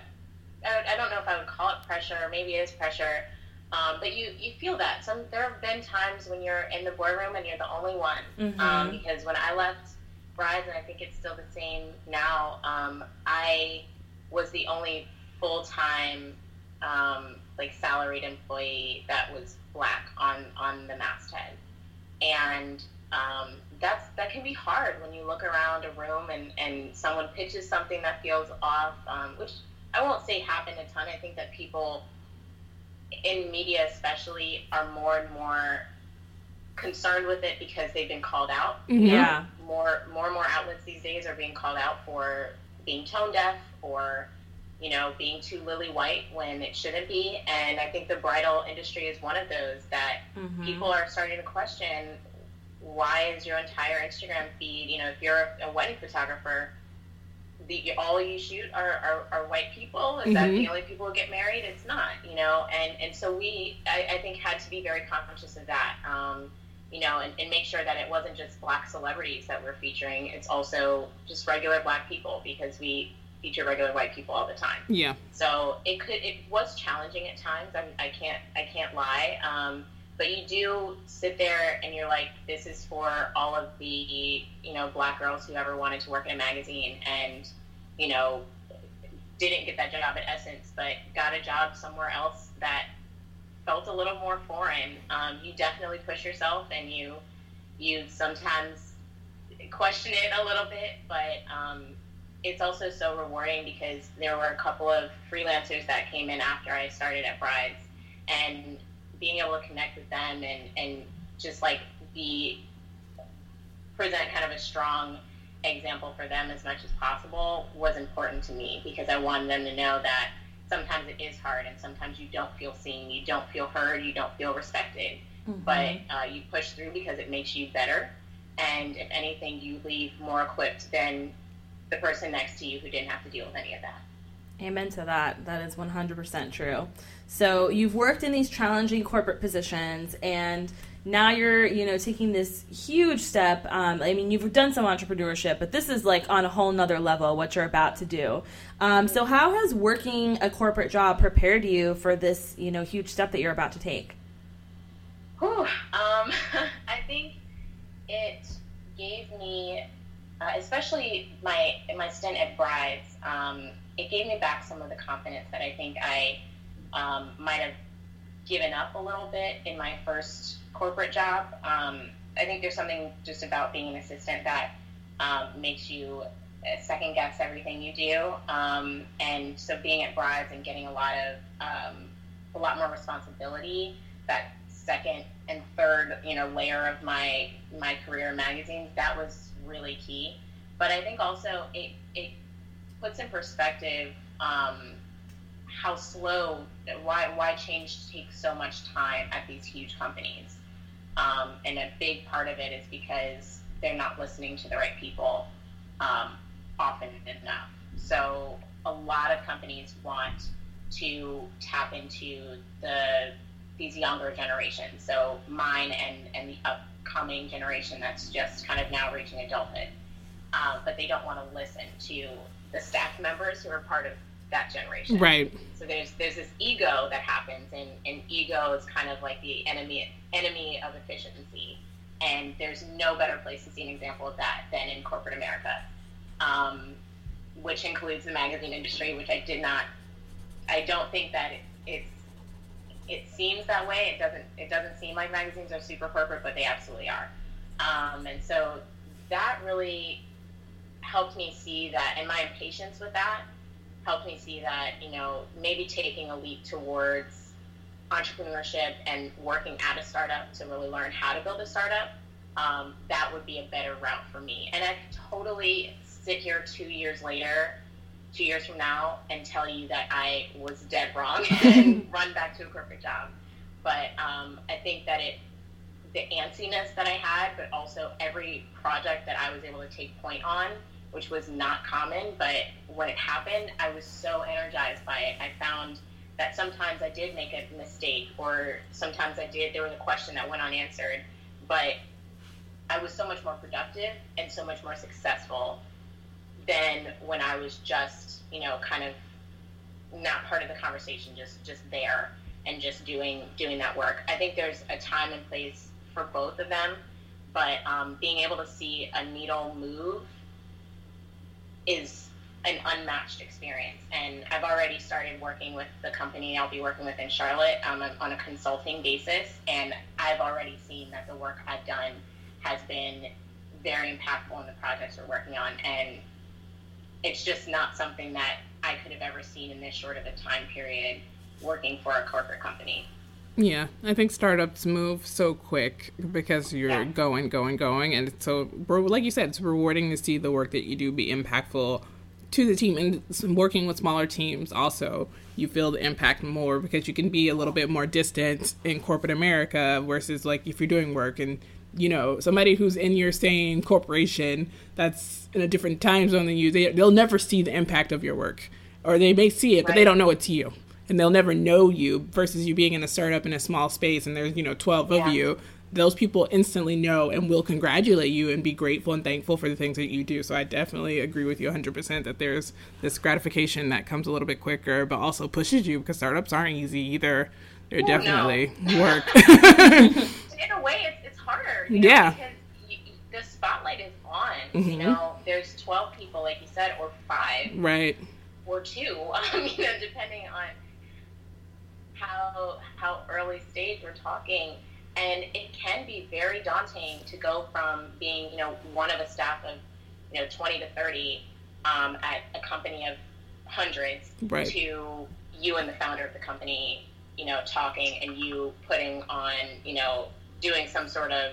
I, I don't know if I would call it pressure, or maybe it is pressure, um, but you you feel that. Some there have been times when you're in the boardroom and you're the only one. Mhm. Um, because when I left Brides, and I think it's still the same now, um, I was the only full time um, like salaried employee that was black on on the masthead, and um, that's that can be hard when you look around a room and and someone pitches something that feels off, um, which I won't say happen a ton. I think that people in media especially are more and more concerned with it because they've been called out Mhm. yeah more more and more outlets these days are being called out for being tone deaf or you know being too lily white when it shouldn't be and i think the bridal industry is one of those that Mhm. people are starting to question why is your entire instagram feed you know if you're a wedding photographer the all you shoot are, are, are white people? Is that Mhm. the only people who get married? It's not, you know. And and so we, I, I think, had to be very conscious of that, um, you know, and, and make sure that it wasn't just black celebrities that we're featuring. It's also just regular black people because we feature regular white people all the time. Yeah. So it could it was challenging at times. I, I can't I can't lie. Um, but you do sit there and you're like, this is for all of the you know black girls who ever wanted to work in a magazine and you know didn't get that job at Essence, but got a job somewhere else that felt a little more foreign. Um, you definitely push yourself and you you sometimes question it a little bit, but um, it's also so rewarding because there were a couple of freelancers that came in after I started at Brides, and being able to connect with them and, and just like be present kind of a strong example for them as much as possible was important to me because I wanted them to know that sometimes it is hard and sometimes you don't feel seen, you don't feel heard, you don't feel respected, but uh, you push through because it makes you better. And if anything, you leave more equipped than the person next to you who didn't have to deal with any of that. Amen to that. That is 100% true. So you've worked in these challenging corporate positions, and now you're, you know, taking this huge step. Um, I mean, you've done some entrepreneurship, but this is like on a whole nother level what you're about to do. Um, so how has working a corporate job prepared you for this, you know, huge step that you're about to take? Whew. Um, I think it gave me, uh, especially my my stint at Brides, um, it gave me back some of the confidence that I think I um, might have given up a little bit in my first corporate job. Um, I think there's something just about being an assistant that um, makes you uh, second guess everything you do. Um, and so being at Brides and getting a lot of um, a lot more responsibility that second and third you know layer of my my career in magazines that was really key. But i think also it it puts in perspective um, how slow why why change takes so much time at these huge companies. Um, and a big part of it is because they're not listening to the right people um, often enough. So a lot of companies want to tap into the these younger generations, so mine and, and the upcoming generation that's just kind of now reaching adulthood. Uh, but they don't want to listen to the staff members who are part of that generation. Right. So there's there's this ego that happens, and, and ego is kind of like the enemy enemy of efficiency. And there's no better place to see an example of that than in corporate America, um, which includes the magazine industry, which I did not. I don't think that it, it's it seems that way. It doesn't. It doesn't seem like magazines are super corporate, but they absolutely are. Um, and so that really helped me see that, and my impatience with that helped me see that you know maybe taking a leap towards entrepreneurship and working at a startup to really learn how to build a startup. Um, that would be a better route for me. And I totally sit here two years later two years from now and tell you that I was dead wrong and run back to a corporate job. But um, I think that it, the antsiness that I had, but also every project that I was able to take point on, which was not common, but when it happened, I was so energized by it. I found that sometimes I did make a mistake, or sometimes I did, there was a question that went unanswered, but I was so much more productive and so much more successful than when I was just, you know, kind of not part of the conversation, just just there and just doing doing that work. I think there's a time and place for both of them, but um, being able to see a needle move is an unmatched experience. And I've already started working with the company I'll be working with in Charlotte um, on a consulting basis, and I've already seen that the work I've done has been very impactful in the projects we're working on, and it's just not something that I could have ever seen in this short of a time period working for a corporate company. Yeah, I think startups move so quick because you're Yeah. going, going, going, and it's so like you said, it's rewarding to see the work that you do be impactful to the team. And working with smaller teams, also, you feel the impact more because you can be a little bit more distant in corporate America versus like if you're doing work and you know somebody who's in your same corporation that's in a different time zone than you they, they'll never see the impact of your work. Or they may see it but they don't know it's you. And they'll never know you versus you being in a startup in a small space and there's you know 12 of you. Those people instantly know and will congratulate you and be grateful and thankful for the things that you do. So i definitely agree with you 100% that there's this gratification that comes a little bit quicker but also pushes you because startups aren't easy either. They're no. definitely work. In a way, it's harder. You know, Yeah. Because the spotlight is on. Mhm. You know, there's 12 people, like you said, or five, right or two. Um, you know, depending on how how early stage we're talking. And it can be very daunting to go from being, you know, one of a staff of, you know, 20 to 30 um, at a company of hundreds Right. to you and the founder of the company, you know, talking and you putting on, you know, doing some sort of,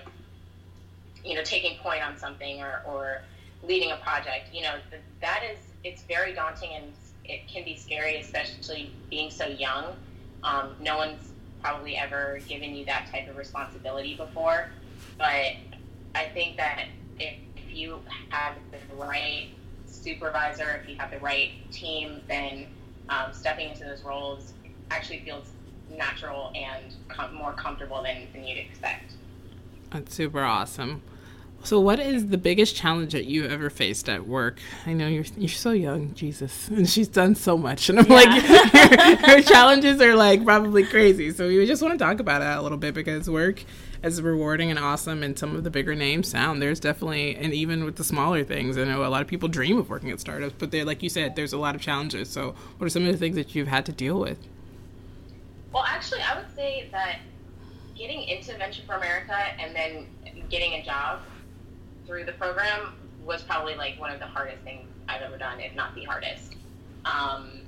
you know, taking point on something or, or leading a project. You know, that is, it's very daunting and it can be scary, especially being so young. Um, no one's probably ever given you that type of responsibility before. But I think that if you have the right supervisor, if you have the right team, then um, stepping into those roles actually feels natural and com- more comfortable than, than you'd expect. That's super awesome. So, what is the biggest challenge that you ever faced at work? I know you're you're so young, Jesus, and she's done so much, and I'm like, her, her challenges are like probably crazy. So, we just want to talk about that a little bit because work is rewarding and awesome, and some of the bigger names sound. There's definitely, and even with the smaller things, I know a lot of people dream of working at startups, but they're like you said, there's a lot of challenges. So, what are some of the things that you've had to deal with? Well, actually, I would say that getting into Venture for America and then getting a job through the program was probably like one of the hardest things I've ever done, if not the hardest. Um,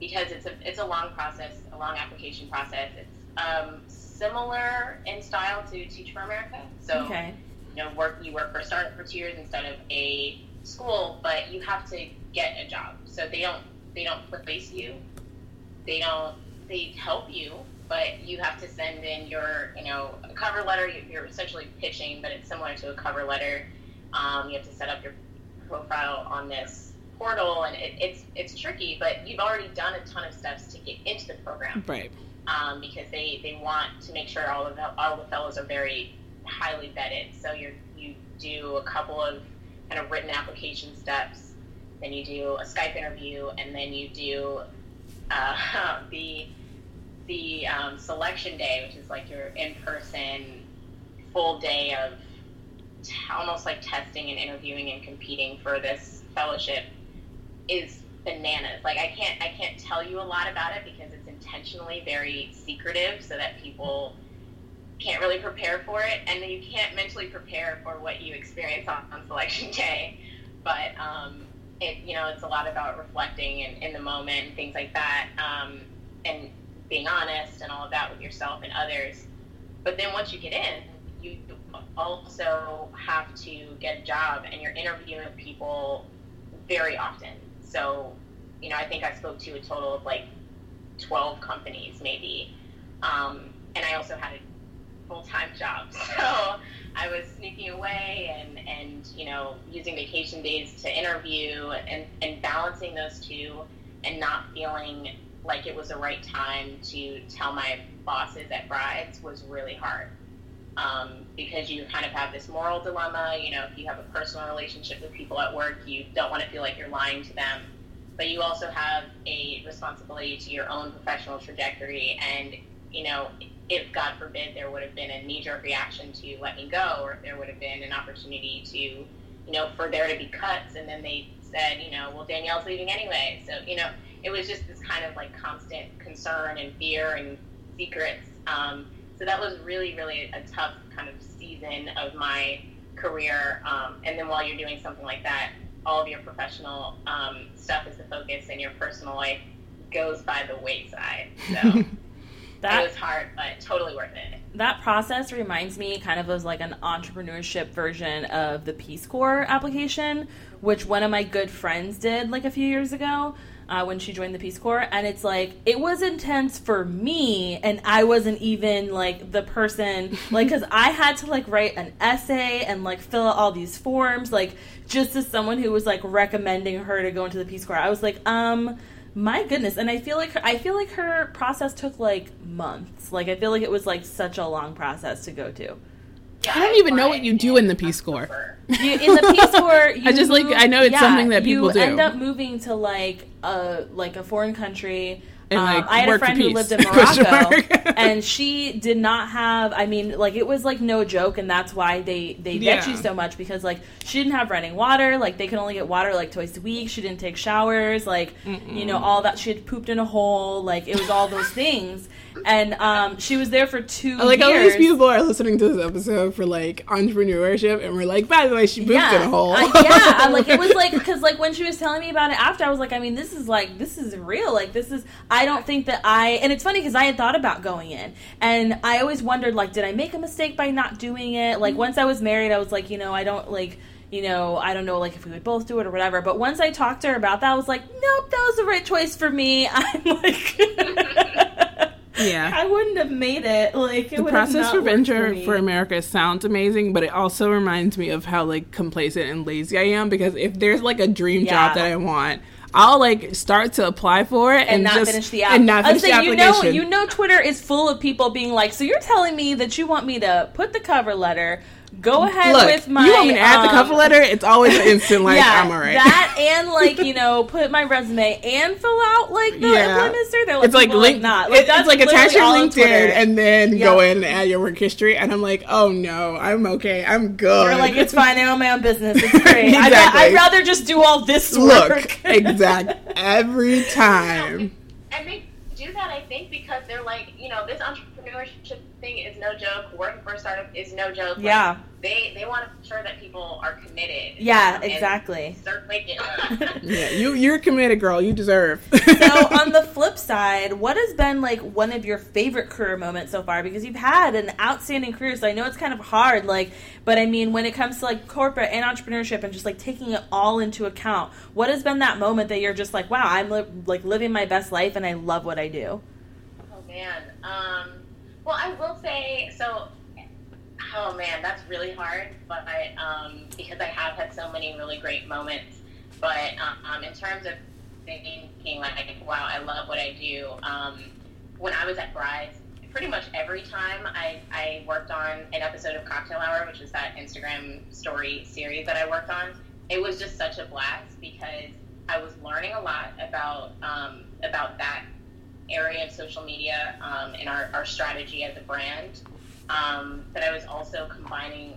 because it's a it's a long process, a long application process. It's um, similar in style to Teach for America. So Okay. you know, work you work for a startup for two years instead of a school, but you have to get a job. So they don't they don't place you. They don't they help you, but you have to send in your you know a cover letter. You- You're essentially pitching, but it's similar to a cover letter. Um, you have to set up your profile on this portal, and it, it's it's tricky. But you've already done a ton of steps to get into the program Right. um, because they, they want to make sure all of the, all the fellows are very highly vetted. So you you do a couple of kind of written application steps, then you do a Skype interview, and then you do uh, the the um, selection day, which is like your in person full day of t- almost like testing and interviewing and competing for this fellowship is bananas. Like I can't I can't tell you a lot about it because it's intentionally very secretive so that people can't really prepare for it and you can't mentally prepare for what you experience on, on selection day. But um, it you know it's a lot about reflecting and in the moment and things like that um, and being honest and all of that with yourself and others. But then once you get in, you also have to get a job and you're interviewing people very often. So, you know, I think I spoke to a total of like 12 companies maybe. Um, and I also had a full time job. So I was sneaking away and, and, you know, using vacation days to interview and, and balancing those two and not feeling like it was the right time to tell my bosses at Brides was really hard. Um, because you kind of have this moral dilemma. You know, if you have a personal relationship with people at work, you don't want to feel like you're lying to them. But you also have a responsibility to your own professional trajectory. And, you know, if God forbid there would have been a knee jerk reaction to let me go, or if there would have been an opportunity to, you know, for there to be cuts, and then they said, you know, well, Danielle's leaving anyway. So, you know, it was just this kind of like constant concern and fear and secrets. Um, so that was really, really a tough kind of season of my career. Um, and then while you're doing something like that, all of your professional um, stuff is the focus, and your personal life goes by the wayside. So it That was hard, but totally worth it. that process reminds me kind of of like an entrepreneurship version of the Peace Corps application, which one of my good friends did like a few years ago. Uh, when she joined the Peace Corps, and it's like it was intense for me, and I wasn't even like the person like because I had to like write an essay and like fill out all these forms, like just as someone who was like recommending her to go into the Peace Corps, I was like, um, my goodness, and I feel like her, I feel like her process took like months. Like I feel like it was like such a long process to go to. Yeah, I don't even know what you do in the Peace Corps. You, in the Peace Corps, you I just, like, I know it's something that people you do. end up moving to like a like a foreign country. And, like, Um, like, I had a friend who lived in Morocco, and she did not have. I mean, like it was like no joke, and that's why they they Yeah. you so much because like she didn't have running water. Like they could only get water like twice a week. She didn't take showers. Like you know all that. She had pooped in a hole. Like it was all those things. And um, she was there for two Like all years. these people are listening to this episode for like entrepreneurship, and we're like, by the way, she pooped in a hole. I- yeah, I'm like it was like because like when she was telling me about it after, I was like, I mean, this is like this is real. Like this is. I don't think that I. And it's funny because I had thought about going in, and I always wondered like, did I make a mistake by not doing it? Like once I was married, I was like, you know, I don't like. You know, I don't know, like if we would both do it or whatever. But once I talked to her about that, I was like, nope, that was the right choice for me. I'm like, yeah. I wouldn't have made it. Like it the would have process for venture me. for, America sounds amazing, but it also reminds me of how like complacent and lazy I am. Because if there's like a dream Yeah. job that I want, I'll like start to apply for it and, and not just, finish the app. and not was finish the saying, you know, you know, Twitter is full of people being like, "So you're telling me that you want me to put the cover letter, go ahead Look, with my, you want me to add the um, cover letter? It's always an instant like yeah, I'm alright. that and like you know, put my resume and fill out like the Yeah. employment history. They're like, it's like people link, not. it- that's it's like attach your LinkedIn and then go in and add your work history, and I'm like, oh no, I'm okay, I'm good. You're like, it's fine. I own my own business. It's great. I'd, Exactly. I'd rather just do all this work. Look, exact every time. And they do that, I think, because they're like, you know, this entrepreneurship thing is no joke. Working for a startup is no joke. Like, Yeah. they they want to make sure that people are committed. Yeah, um, and exactly. Start making. Yeah, you you're committed, girl. You deserve. so on the flip side, what has been like one of your favorite career moments so far? Because you've had an outstanding career, so I know it's kind of hard. Like, but I mean, when it comes to like corporate and entrepreneurship and just like taking it all into account, what has been that moment that you're just like, wow, I'm li- like living my best life and I love what I do? Oh man. Um, well, I will say so. Oh man, that's really hard. But um, because I have had so many really great moments. But um, in terms of thinking like, wow, I love what I do. Um, when I was at Brides, pretty much every time I, I worked on an episode of Cocktail Hour, which is that Instagram story series that I worked on, it was just such a blast because I was learning a lot about um, about that area of social media um, and our, our strategy as a brand. Um, but I was also combining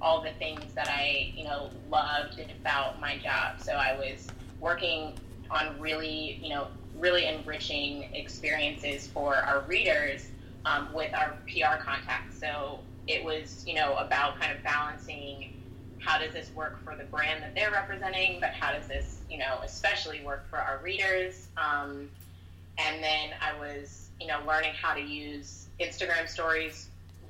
all the things that I, you know, loved about my job. So I was working on really, you know, really enriching experiences for our readers um, with our PR contacts. So it was, you know, about kind of balancing how does this work for the brand that they're representing, but how does this, you know, especially work for our readers. Um, and then I was, you know, learning how to use Instagram stories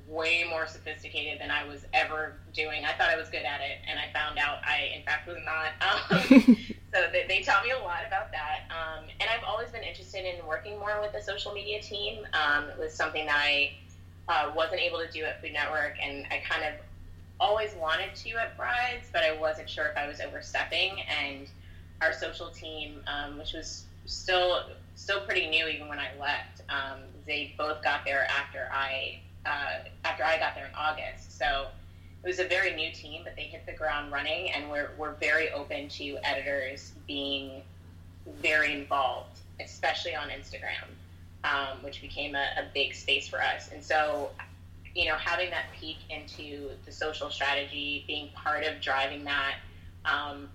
way more sophisticated than I was ever doing. I thought I was good at it, and I found out I, in fact, was not. Um, so they, they taught me a lot about that. Um, and I've always been interested in working more with the social media team. Um, it was something that I uh, wasn't able to do at Food Network, and I kind of always wanted to at Brides, but I wasn't sure if I was overstepping. And our social team, um, which was still still pretty new even when I left, um, they both got there after I uh, after I got there in August. So it was a very new team, but they hit the ground running, and we're we're very open to editors being very involved, especially on Instagram, um, which became a, a big space for us. And so, you know, having that peek into the social strategy, being part of driving that, um,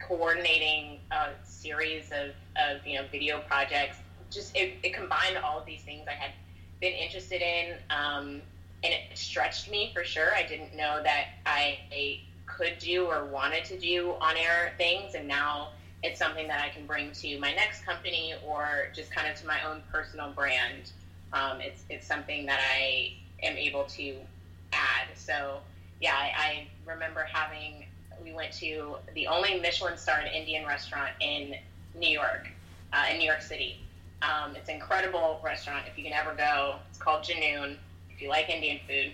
coordinating a series of, of you know video projects, just it, it combined all of these things I had been interested in, um, and it stretched me for sure. I didn't know that I, I could do or wanted to do on air things, and now it's something that I can bring to my next company or just kind of to my own personal brand. Um, it's it's something that I am able to add. So yeah, I, I remember having we went to the only Michelin starred Indian restaurant in New York. uh, in New York City. Um, it's an incredible restaurant. If you can ever go, it's called Junoon. If you like Indian food,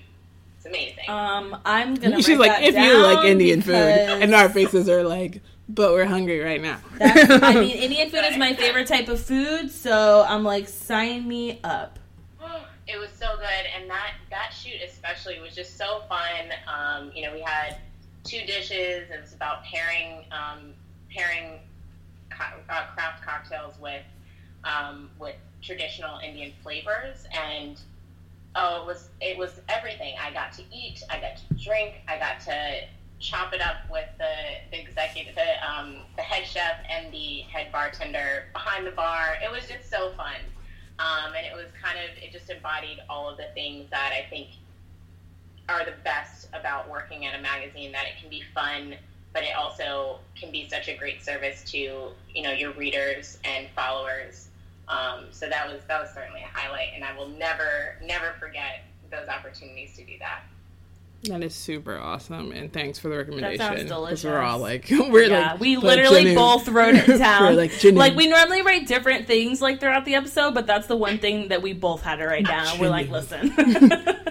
it's amazing. Um, I'm gonna. She's write like, that if you like down Indian food, and our faces are like, but we're hungry right now. That's, I mean, Indian food is my favorite type of food, so I'm like, sign me up. it was so good, and that that shoot especially was just so fun. Um, you know, we had two dishes. It was about pairing um, pairing co- uh, craft cocktails with um, with traditional Indian flavors, and oh, it was it was everything. I got to eat, I got to drink, I got to chop it up with the, the executive, the um, the head chef and the head bartender behind the bar. It was just so fun. Um, and it was kind of it just embodied all of the things that I think are the best about working at a magazine. That it can be fun, but it also can be such a great service to you know your readers and followers. Um, so that was that was certainly a highlight, and I will never never forget those opportunities to do that. That is super awesome, and thanks for the recommendation. sounds 'cause delicious. We're all like, we're yeah, like, we literally Janu- both wrote it down. we're like, Janu. like we normally write different things like throughout the episode, but that's the one thing that we both had to write down. We're like, listen.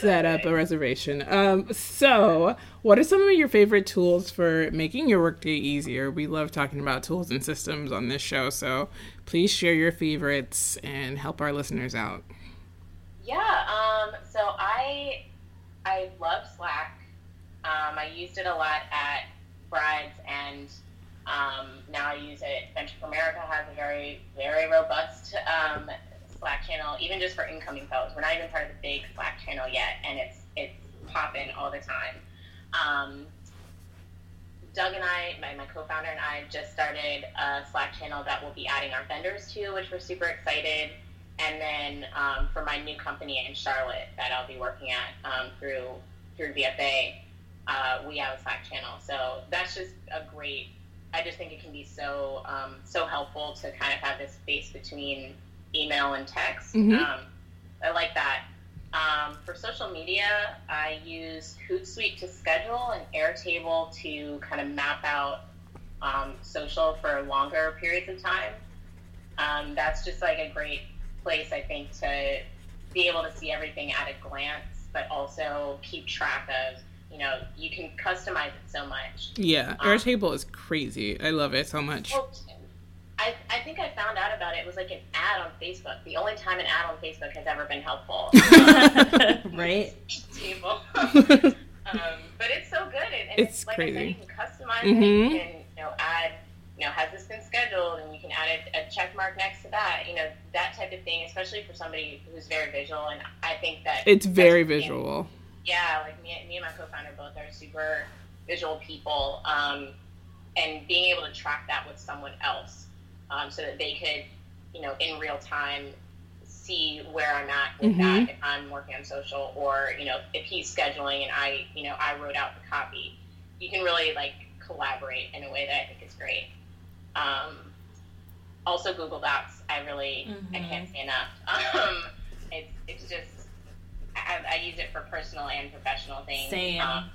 Set up a reservation. Um, so, what are some of your favorite tools for making your workday easier? We love talking about tools and systems on this show, so please share your favorites and help our listeners out. Yeah. Um, so I I love Slack. Um, I used it a lot at Brides, and um, now I use it. Venture for America has a very very robust um, Slack channel, even just for incoming fellows. We're not even part of the big Slack channel yet, and it's it's popping all the time. Um, Doug and I, my, my co-founder and I, just started a Slack channel that we'll be adding our vendors to, which we're super excited. And then um, for my new company in Charlotte that I'll be working at um, through through VFA, uh, we have a Slack channel. So that's just a great. I just think it can be so um, so helpful to kind of have this space between email and text. Mhm. Um, I like that. Um, for social media, I use Hootsuite to schedule and Airtable to kind of map out um, social for longer periods of time. Um, that's just like a great place, I think, to be able to see everything at a glance, but also keep track of, you know, you can customize it so much. Yeah, Um, Airtable is crazy. I love it so much. Well, I, I think I found out about it. It was like an ad on Facebook. The only time an ad on Facebook has ever been helpful. right? table. um, but it's so good. And, and It's like I said, crazy. you can customize Mhm. it. You can, you know, add, you know, has this been scheduled? And you can add a, a check mark next to that. You know, that type of thing, especially for somebody who's very visual. And I think that It's very that's- visual. yeah, like me, me and my co-founder both are super visual people, um, and being able to track that with someone else, um, so that they could, you know, in real time, see where I'm at with Mhm. that if I'm working on social, or you know, if he's scheduling and I, you know, I wrote out the copy. You can really like collaborate in a way that I think is great. Um, also, Google Docs, I really I Mhm. can't say enough. Um, it's it's just I, I use it for personal and professional things. Same. Um,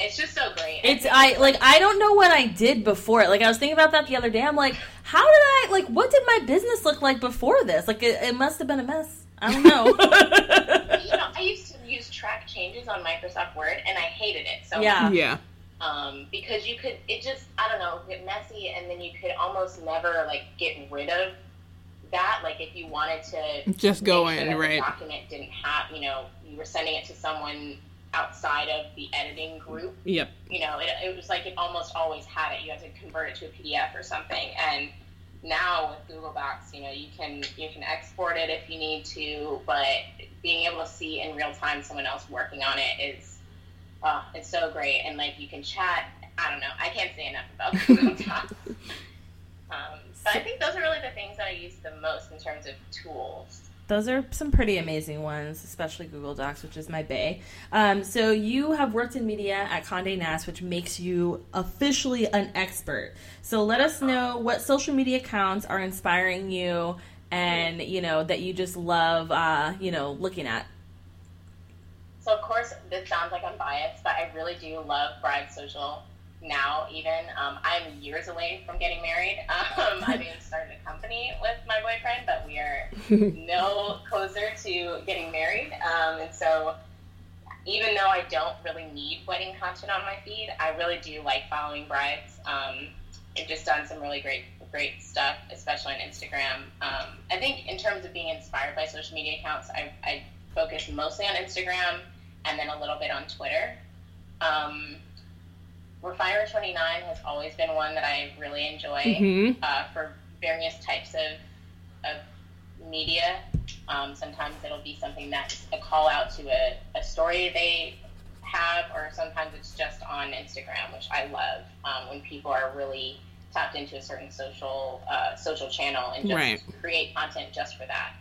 it's just so great. It's I like I don't know what I did before. it. Like I was thinking about that the other day. I'm like, how did I like? What did my business look like before this? Like it, it must have been a mess. I don't know. you know, I used to use track changes on Microsoft Word, and I hated it so Yeah. Yeah. Um, because you could, it just, I don't know, get messy, and then you could almost never like get rid of that. Like if you wanted to Just go make sure in, that the right? document didn't have, you know, you were sending it to someone outside of the editing group. Yep. you know, it, it was like it almost always had it. You had to convert it to a PDF or something. And now with Google Docs, you know, you can you can export it if you need to, but being able to see in real time someone else working on it is, uh, it's so great. And like you can chat. I don't know. I can't say enough about Google Docs. Um, but I think those are really the things that I use the most in terms of tools. Those are some pretty amazing ones, especially Google Docs, which is my bay. Um, so you have worked in media at Condé Nast, which makes you officially an expert. So let us know what social media accounts are inspiring you, and you know that you just love, uh, you know, looking at. So of course, this sounds like I'm biased, but I really do love Bride Social. Now even. Um, I'm years away from getting married. Um, I've even started a company with my boyfriend, but we are no closer to getting married. Um, and so even though I don't really need wedding content on my feed, I really do like following brides. Um, I've just done some really great great stuff, especially on Instagram. Um, I think in terms of being inspired by social media accounts, I, I focus mostly on Instagram and then a little bit on Twitter. Um, Refinery29 has always been one that I really enjoy Mhm. uh, for various types of, of media. Um, sometimes it'll be something that's a call out to a, a story they have, or sometimes it's just on Instagram, which I love um, when people are really tapped into a certain social uh, social channel and just Right. create content just for that.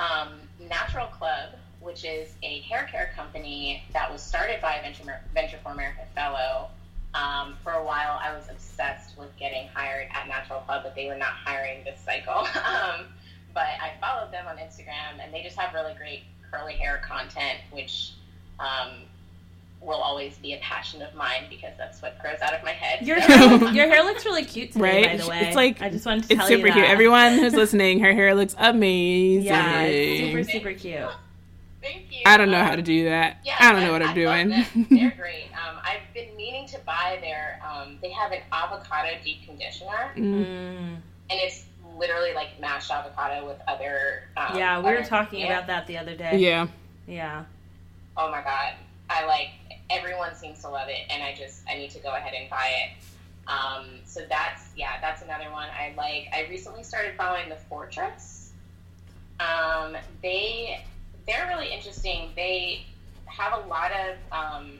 Um, Natural Club, which is a hair care company that was started by a Venture, Venture for America fellow. Um, for a while, I was obsessed with getting hired at Natural Club, but they were not hiring this cycle. um, but I followed them on Instagram, and they just have really great curly hair content, which um, will always be a passion of mine because that's what grows out of my head. Your So- hair, your hair looks really cute today, Right? by the way. It's like- I just wanted to It's tell super you cute. Everyone who's listening, her hair looks amazing. Yeah, super super cute. Thank you. I don't know Um, how to do that. Yeah, I don't know what I I'm doing. love them. They're great. Um, I've been meaning to buy their. Um, they have an avocado deep conditioner, Mm. And it's literally like mashed avocado with other. Um, Yeah, we were talking ingredients. about that the other day. Yeah. Yeah. Oh my god, I like. Everyone seems to love it, and I just I need to go ahead and buy it. Um, so that's yeah, that's another one I like. I recently started following the Fortress. Um, they they're really interesting. They have a lot of um,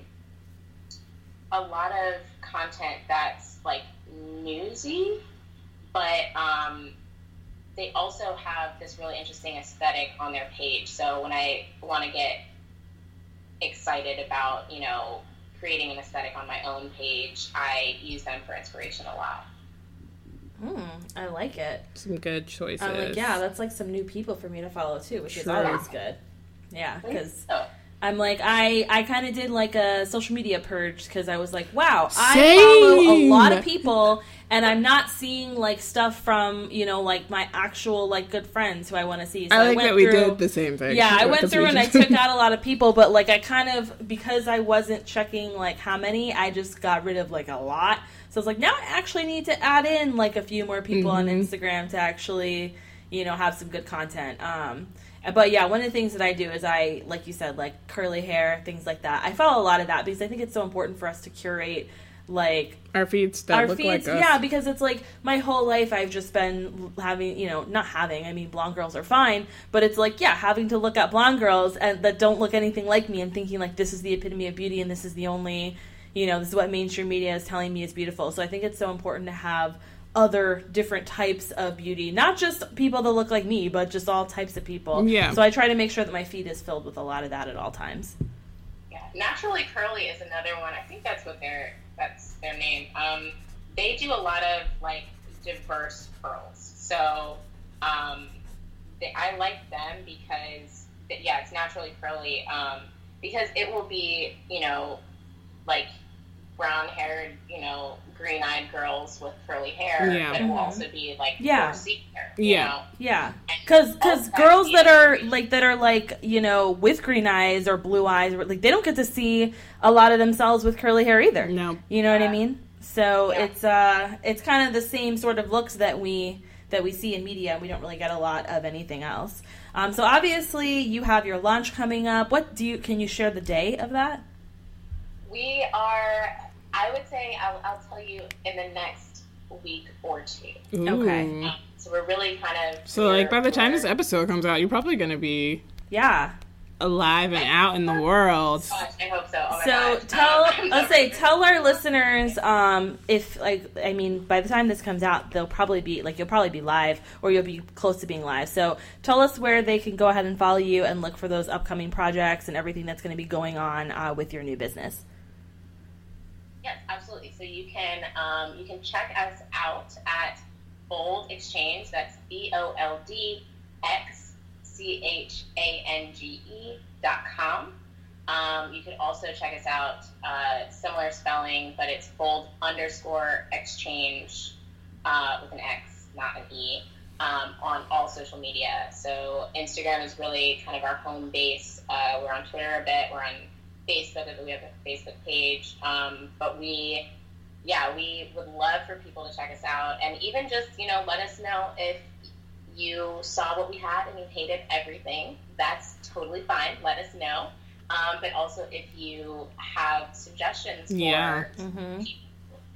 a lot of content that's like newsy, but um, they also have this really interesting aesthetic on their page. So when I want to get excited about, you know, creating an aesthetic on my own page, I use them for inspiration a lot. Mm, I like it. Some good choices. I'm like, yeah, that's like some new people for me to follow too, which is always good. Yeah, because So, I'm like, I I kind of did like a social media purge because I was like, wow, I follow a lot of people, and I'm not seeing like stuff from you know like my actual like good friends who I want to see. So I like went that we through- did the same thing. Yeah, I went through and I took out a lot of people, but like I kind of because I wasn't checking like how many, I just got rid of like a lot. So I was like, now I actually need to add in like a few more people on Mhm. Instagram to actually, you know, have some good content. Um, but yeah, one of the things that I do is I, like you said, like curly hair, things like that. I follow a lot of that because I think it's so important for us to curate like our feeds that our look feeds, like us. yeah, because it's like my whole life I've just been having, you know, not having. I mean, blonde girls are fine, but it's like, yeah, having to look at blonde girls and that don't look anything like me and thinking like this is the epitome of beauty and this is the only, you know, this is what mainstream media is telling me is beautiful. So I think it's so important to have other different types of beauty, not just people that look like me, but just all types of people. Yeah. So I try to make sure that my feed is filled with a lot of that at all times. yeah, naturally curly is another one. I think that's what their that's their name. Um, they do a lot of like diverse curls. So um, they, I like them because yeah, it's naturally curly. Um, because it will be you know like brown haired, you know, green eyed girls with curly hair, Yeah. but it will also be like Yeah. 4C. Yeah. Know? Yeah, And because because all that girls that are like that are like you know with green eyes or blue eyes or like they don't get to see a lot of themselves with curly hair either. No. You know what I mean? So Yeah. it's uh it's kind of the same sort of looks that we that we see in media. We don't really get a lot of anything else. Um, so obviously you have your launch coming up. What do you can you share the day of that? We are, I would say, I'll, I'll tell you in the next week or two. Okay. Ooh. Um, so we're really kind of. So like by the time this episode comes out, you're probably gonna be Yeah. alive and out in the world. Gosh, I hope so. Oh my So gosh. tell, Um, let's say, tell our listeners, um, if like, I mean, by the time this comes out, they'll probably be like, you'll probably be live, or you'll be close to being live. So tell us where they can go ahead and follow you and look for those upcoming projects and everything that's going to be going on uh, with your new business. Absolutely. So you can um, you can check us out at Bold Exchange. That's B O L D X C H A N G E dot com. Um, you could also check us out, uh, similar spelling, but it's bold underscore exchange uh, with an X, not an E, um, on all social media. So Instagram is really kind of our home base. Uh, we're on Twitter a bit. We're on Facebook. We have a Facebook page. Um, but we, yeah, we would love for people to check us out and even just, you know, let us know if you saw what we had and you hated everything. That's totally fine. Let us know. Um, but also, if you have suggestions for Yeah. Mhm.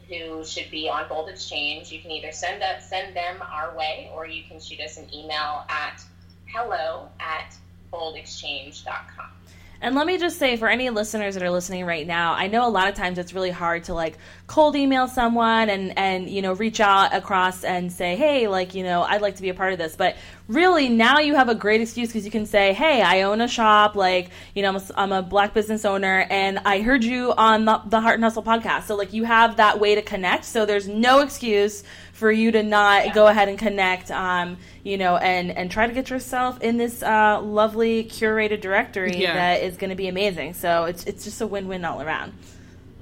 who should be on Bold Exchange, you can either send us, send them our way, or you can shoot us an email at hello at boldexchange.com. And let me just say for any listeners that are listening right now, I know a lot of times it's really hard to like cold email someone and and you know reach out across and say, "Hey, like, you know, I'd like to be a part of this." But really now you have a great excuse because you can say, "Hey, I own a shop, like, you know, I'm a, I'm a black business owner and I heard you on the, the Heart and Hustle podcast." So like you have that way to connect. So there's no excuse for you to not go ahead and connect um, you know and and try to get yourself in this uh, lovely curated directory Yeah. that is going to be amazing so it's it's just a win-win all around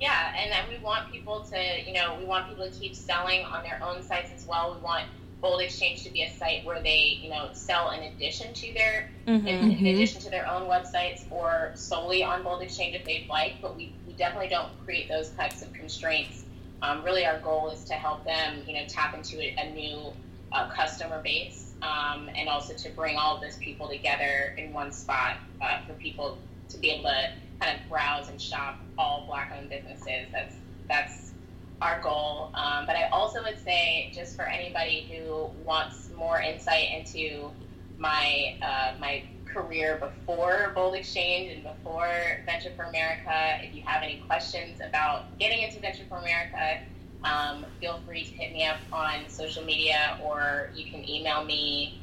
Yeah, and then we want people to, you know, we want people to keep selling on their own sites as well. We want Bold Exchange to be a site where they, you know, sell in addition to their in, in Mhm. addition to their own websites or solely on Bold Exchange if they'd like. But we, we definitely don't create those types of constraints. Um, really, our goal is to help them, you know, tap into a, a new uh, customer base um, and also to bring all of those people together in one spot uh, for people to be able to kind of browse and shop all black-owned businesses. That's that's our goal. Um, but I also would say, just for anybody who wants more insight into my uh, my career before Bold Exchange and before Venture for America, if you have any questions about getting into Venture for America, um, feel free to hit me up on social media or you can email me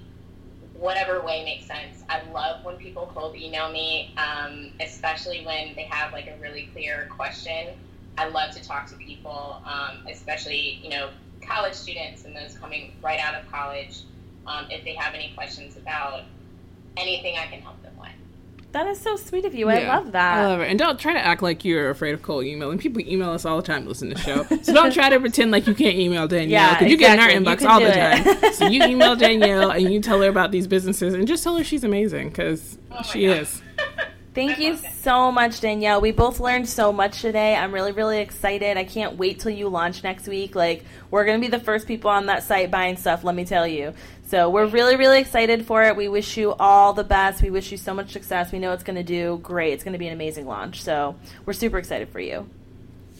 whatever way makes sense. I love when people cold email me, um, especially when they have like a really clear question. I love to talk to people, um, especially you know college students and those coming right out of college. Um, if they have any questions about anything, I can help them with. that is so sweet of you i love that I love it. And don't try to act like you're afraid of cold emailing. People email us all the time to listen to the show. So don't try to pretend like you can't email Danielle. Yeah, Because you get in our inbox all the it. time. so you email Danielle and you tell her about these businesses and just tell her she's amazing because Oh she God. is. Thank I you so much, Danielle. We both learned so much today. I'm really, really excited. I can't wait till you launch next week. Like, we're going to be the first people on that site buying stuff, let me tell you. So, we're really, really excited for it. We wish you all the best. We wish you so much success. We know it's going to do great. It's going to be an amazing launch. So, we're super excited for you.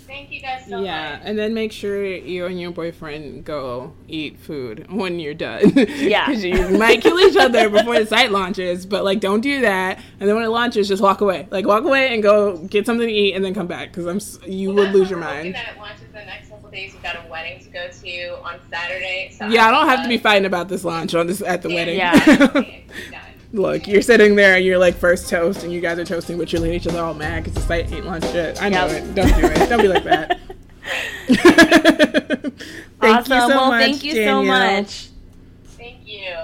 Thank you guys so yeah, much. and then make sure you and your boyfriend go eat food when you're done. Yeah. because you might kill each other before the site launches. But like, don't do that. And then when it launches, just walk away. Like, walk away and go get something to eat, and then come back because I'm you Well, would lose your what we're hoping mind. That it launches the next couple days. We've got a wedding to go to on Saturday. So Yeah, I don't have to be uh, fighting about this launch on this at the wedding. Yeah. done. Look, you're sitting there and you're like first toast, and you guys are toasting, but you're looking at each other all mad because the site ain't launched yet. I know Yep. it. Don't do it. Don't be like that. thank awesome. you so well, much, thank you so Danielle. much. Thank you.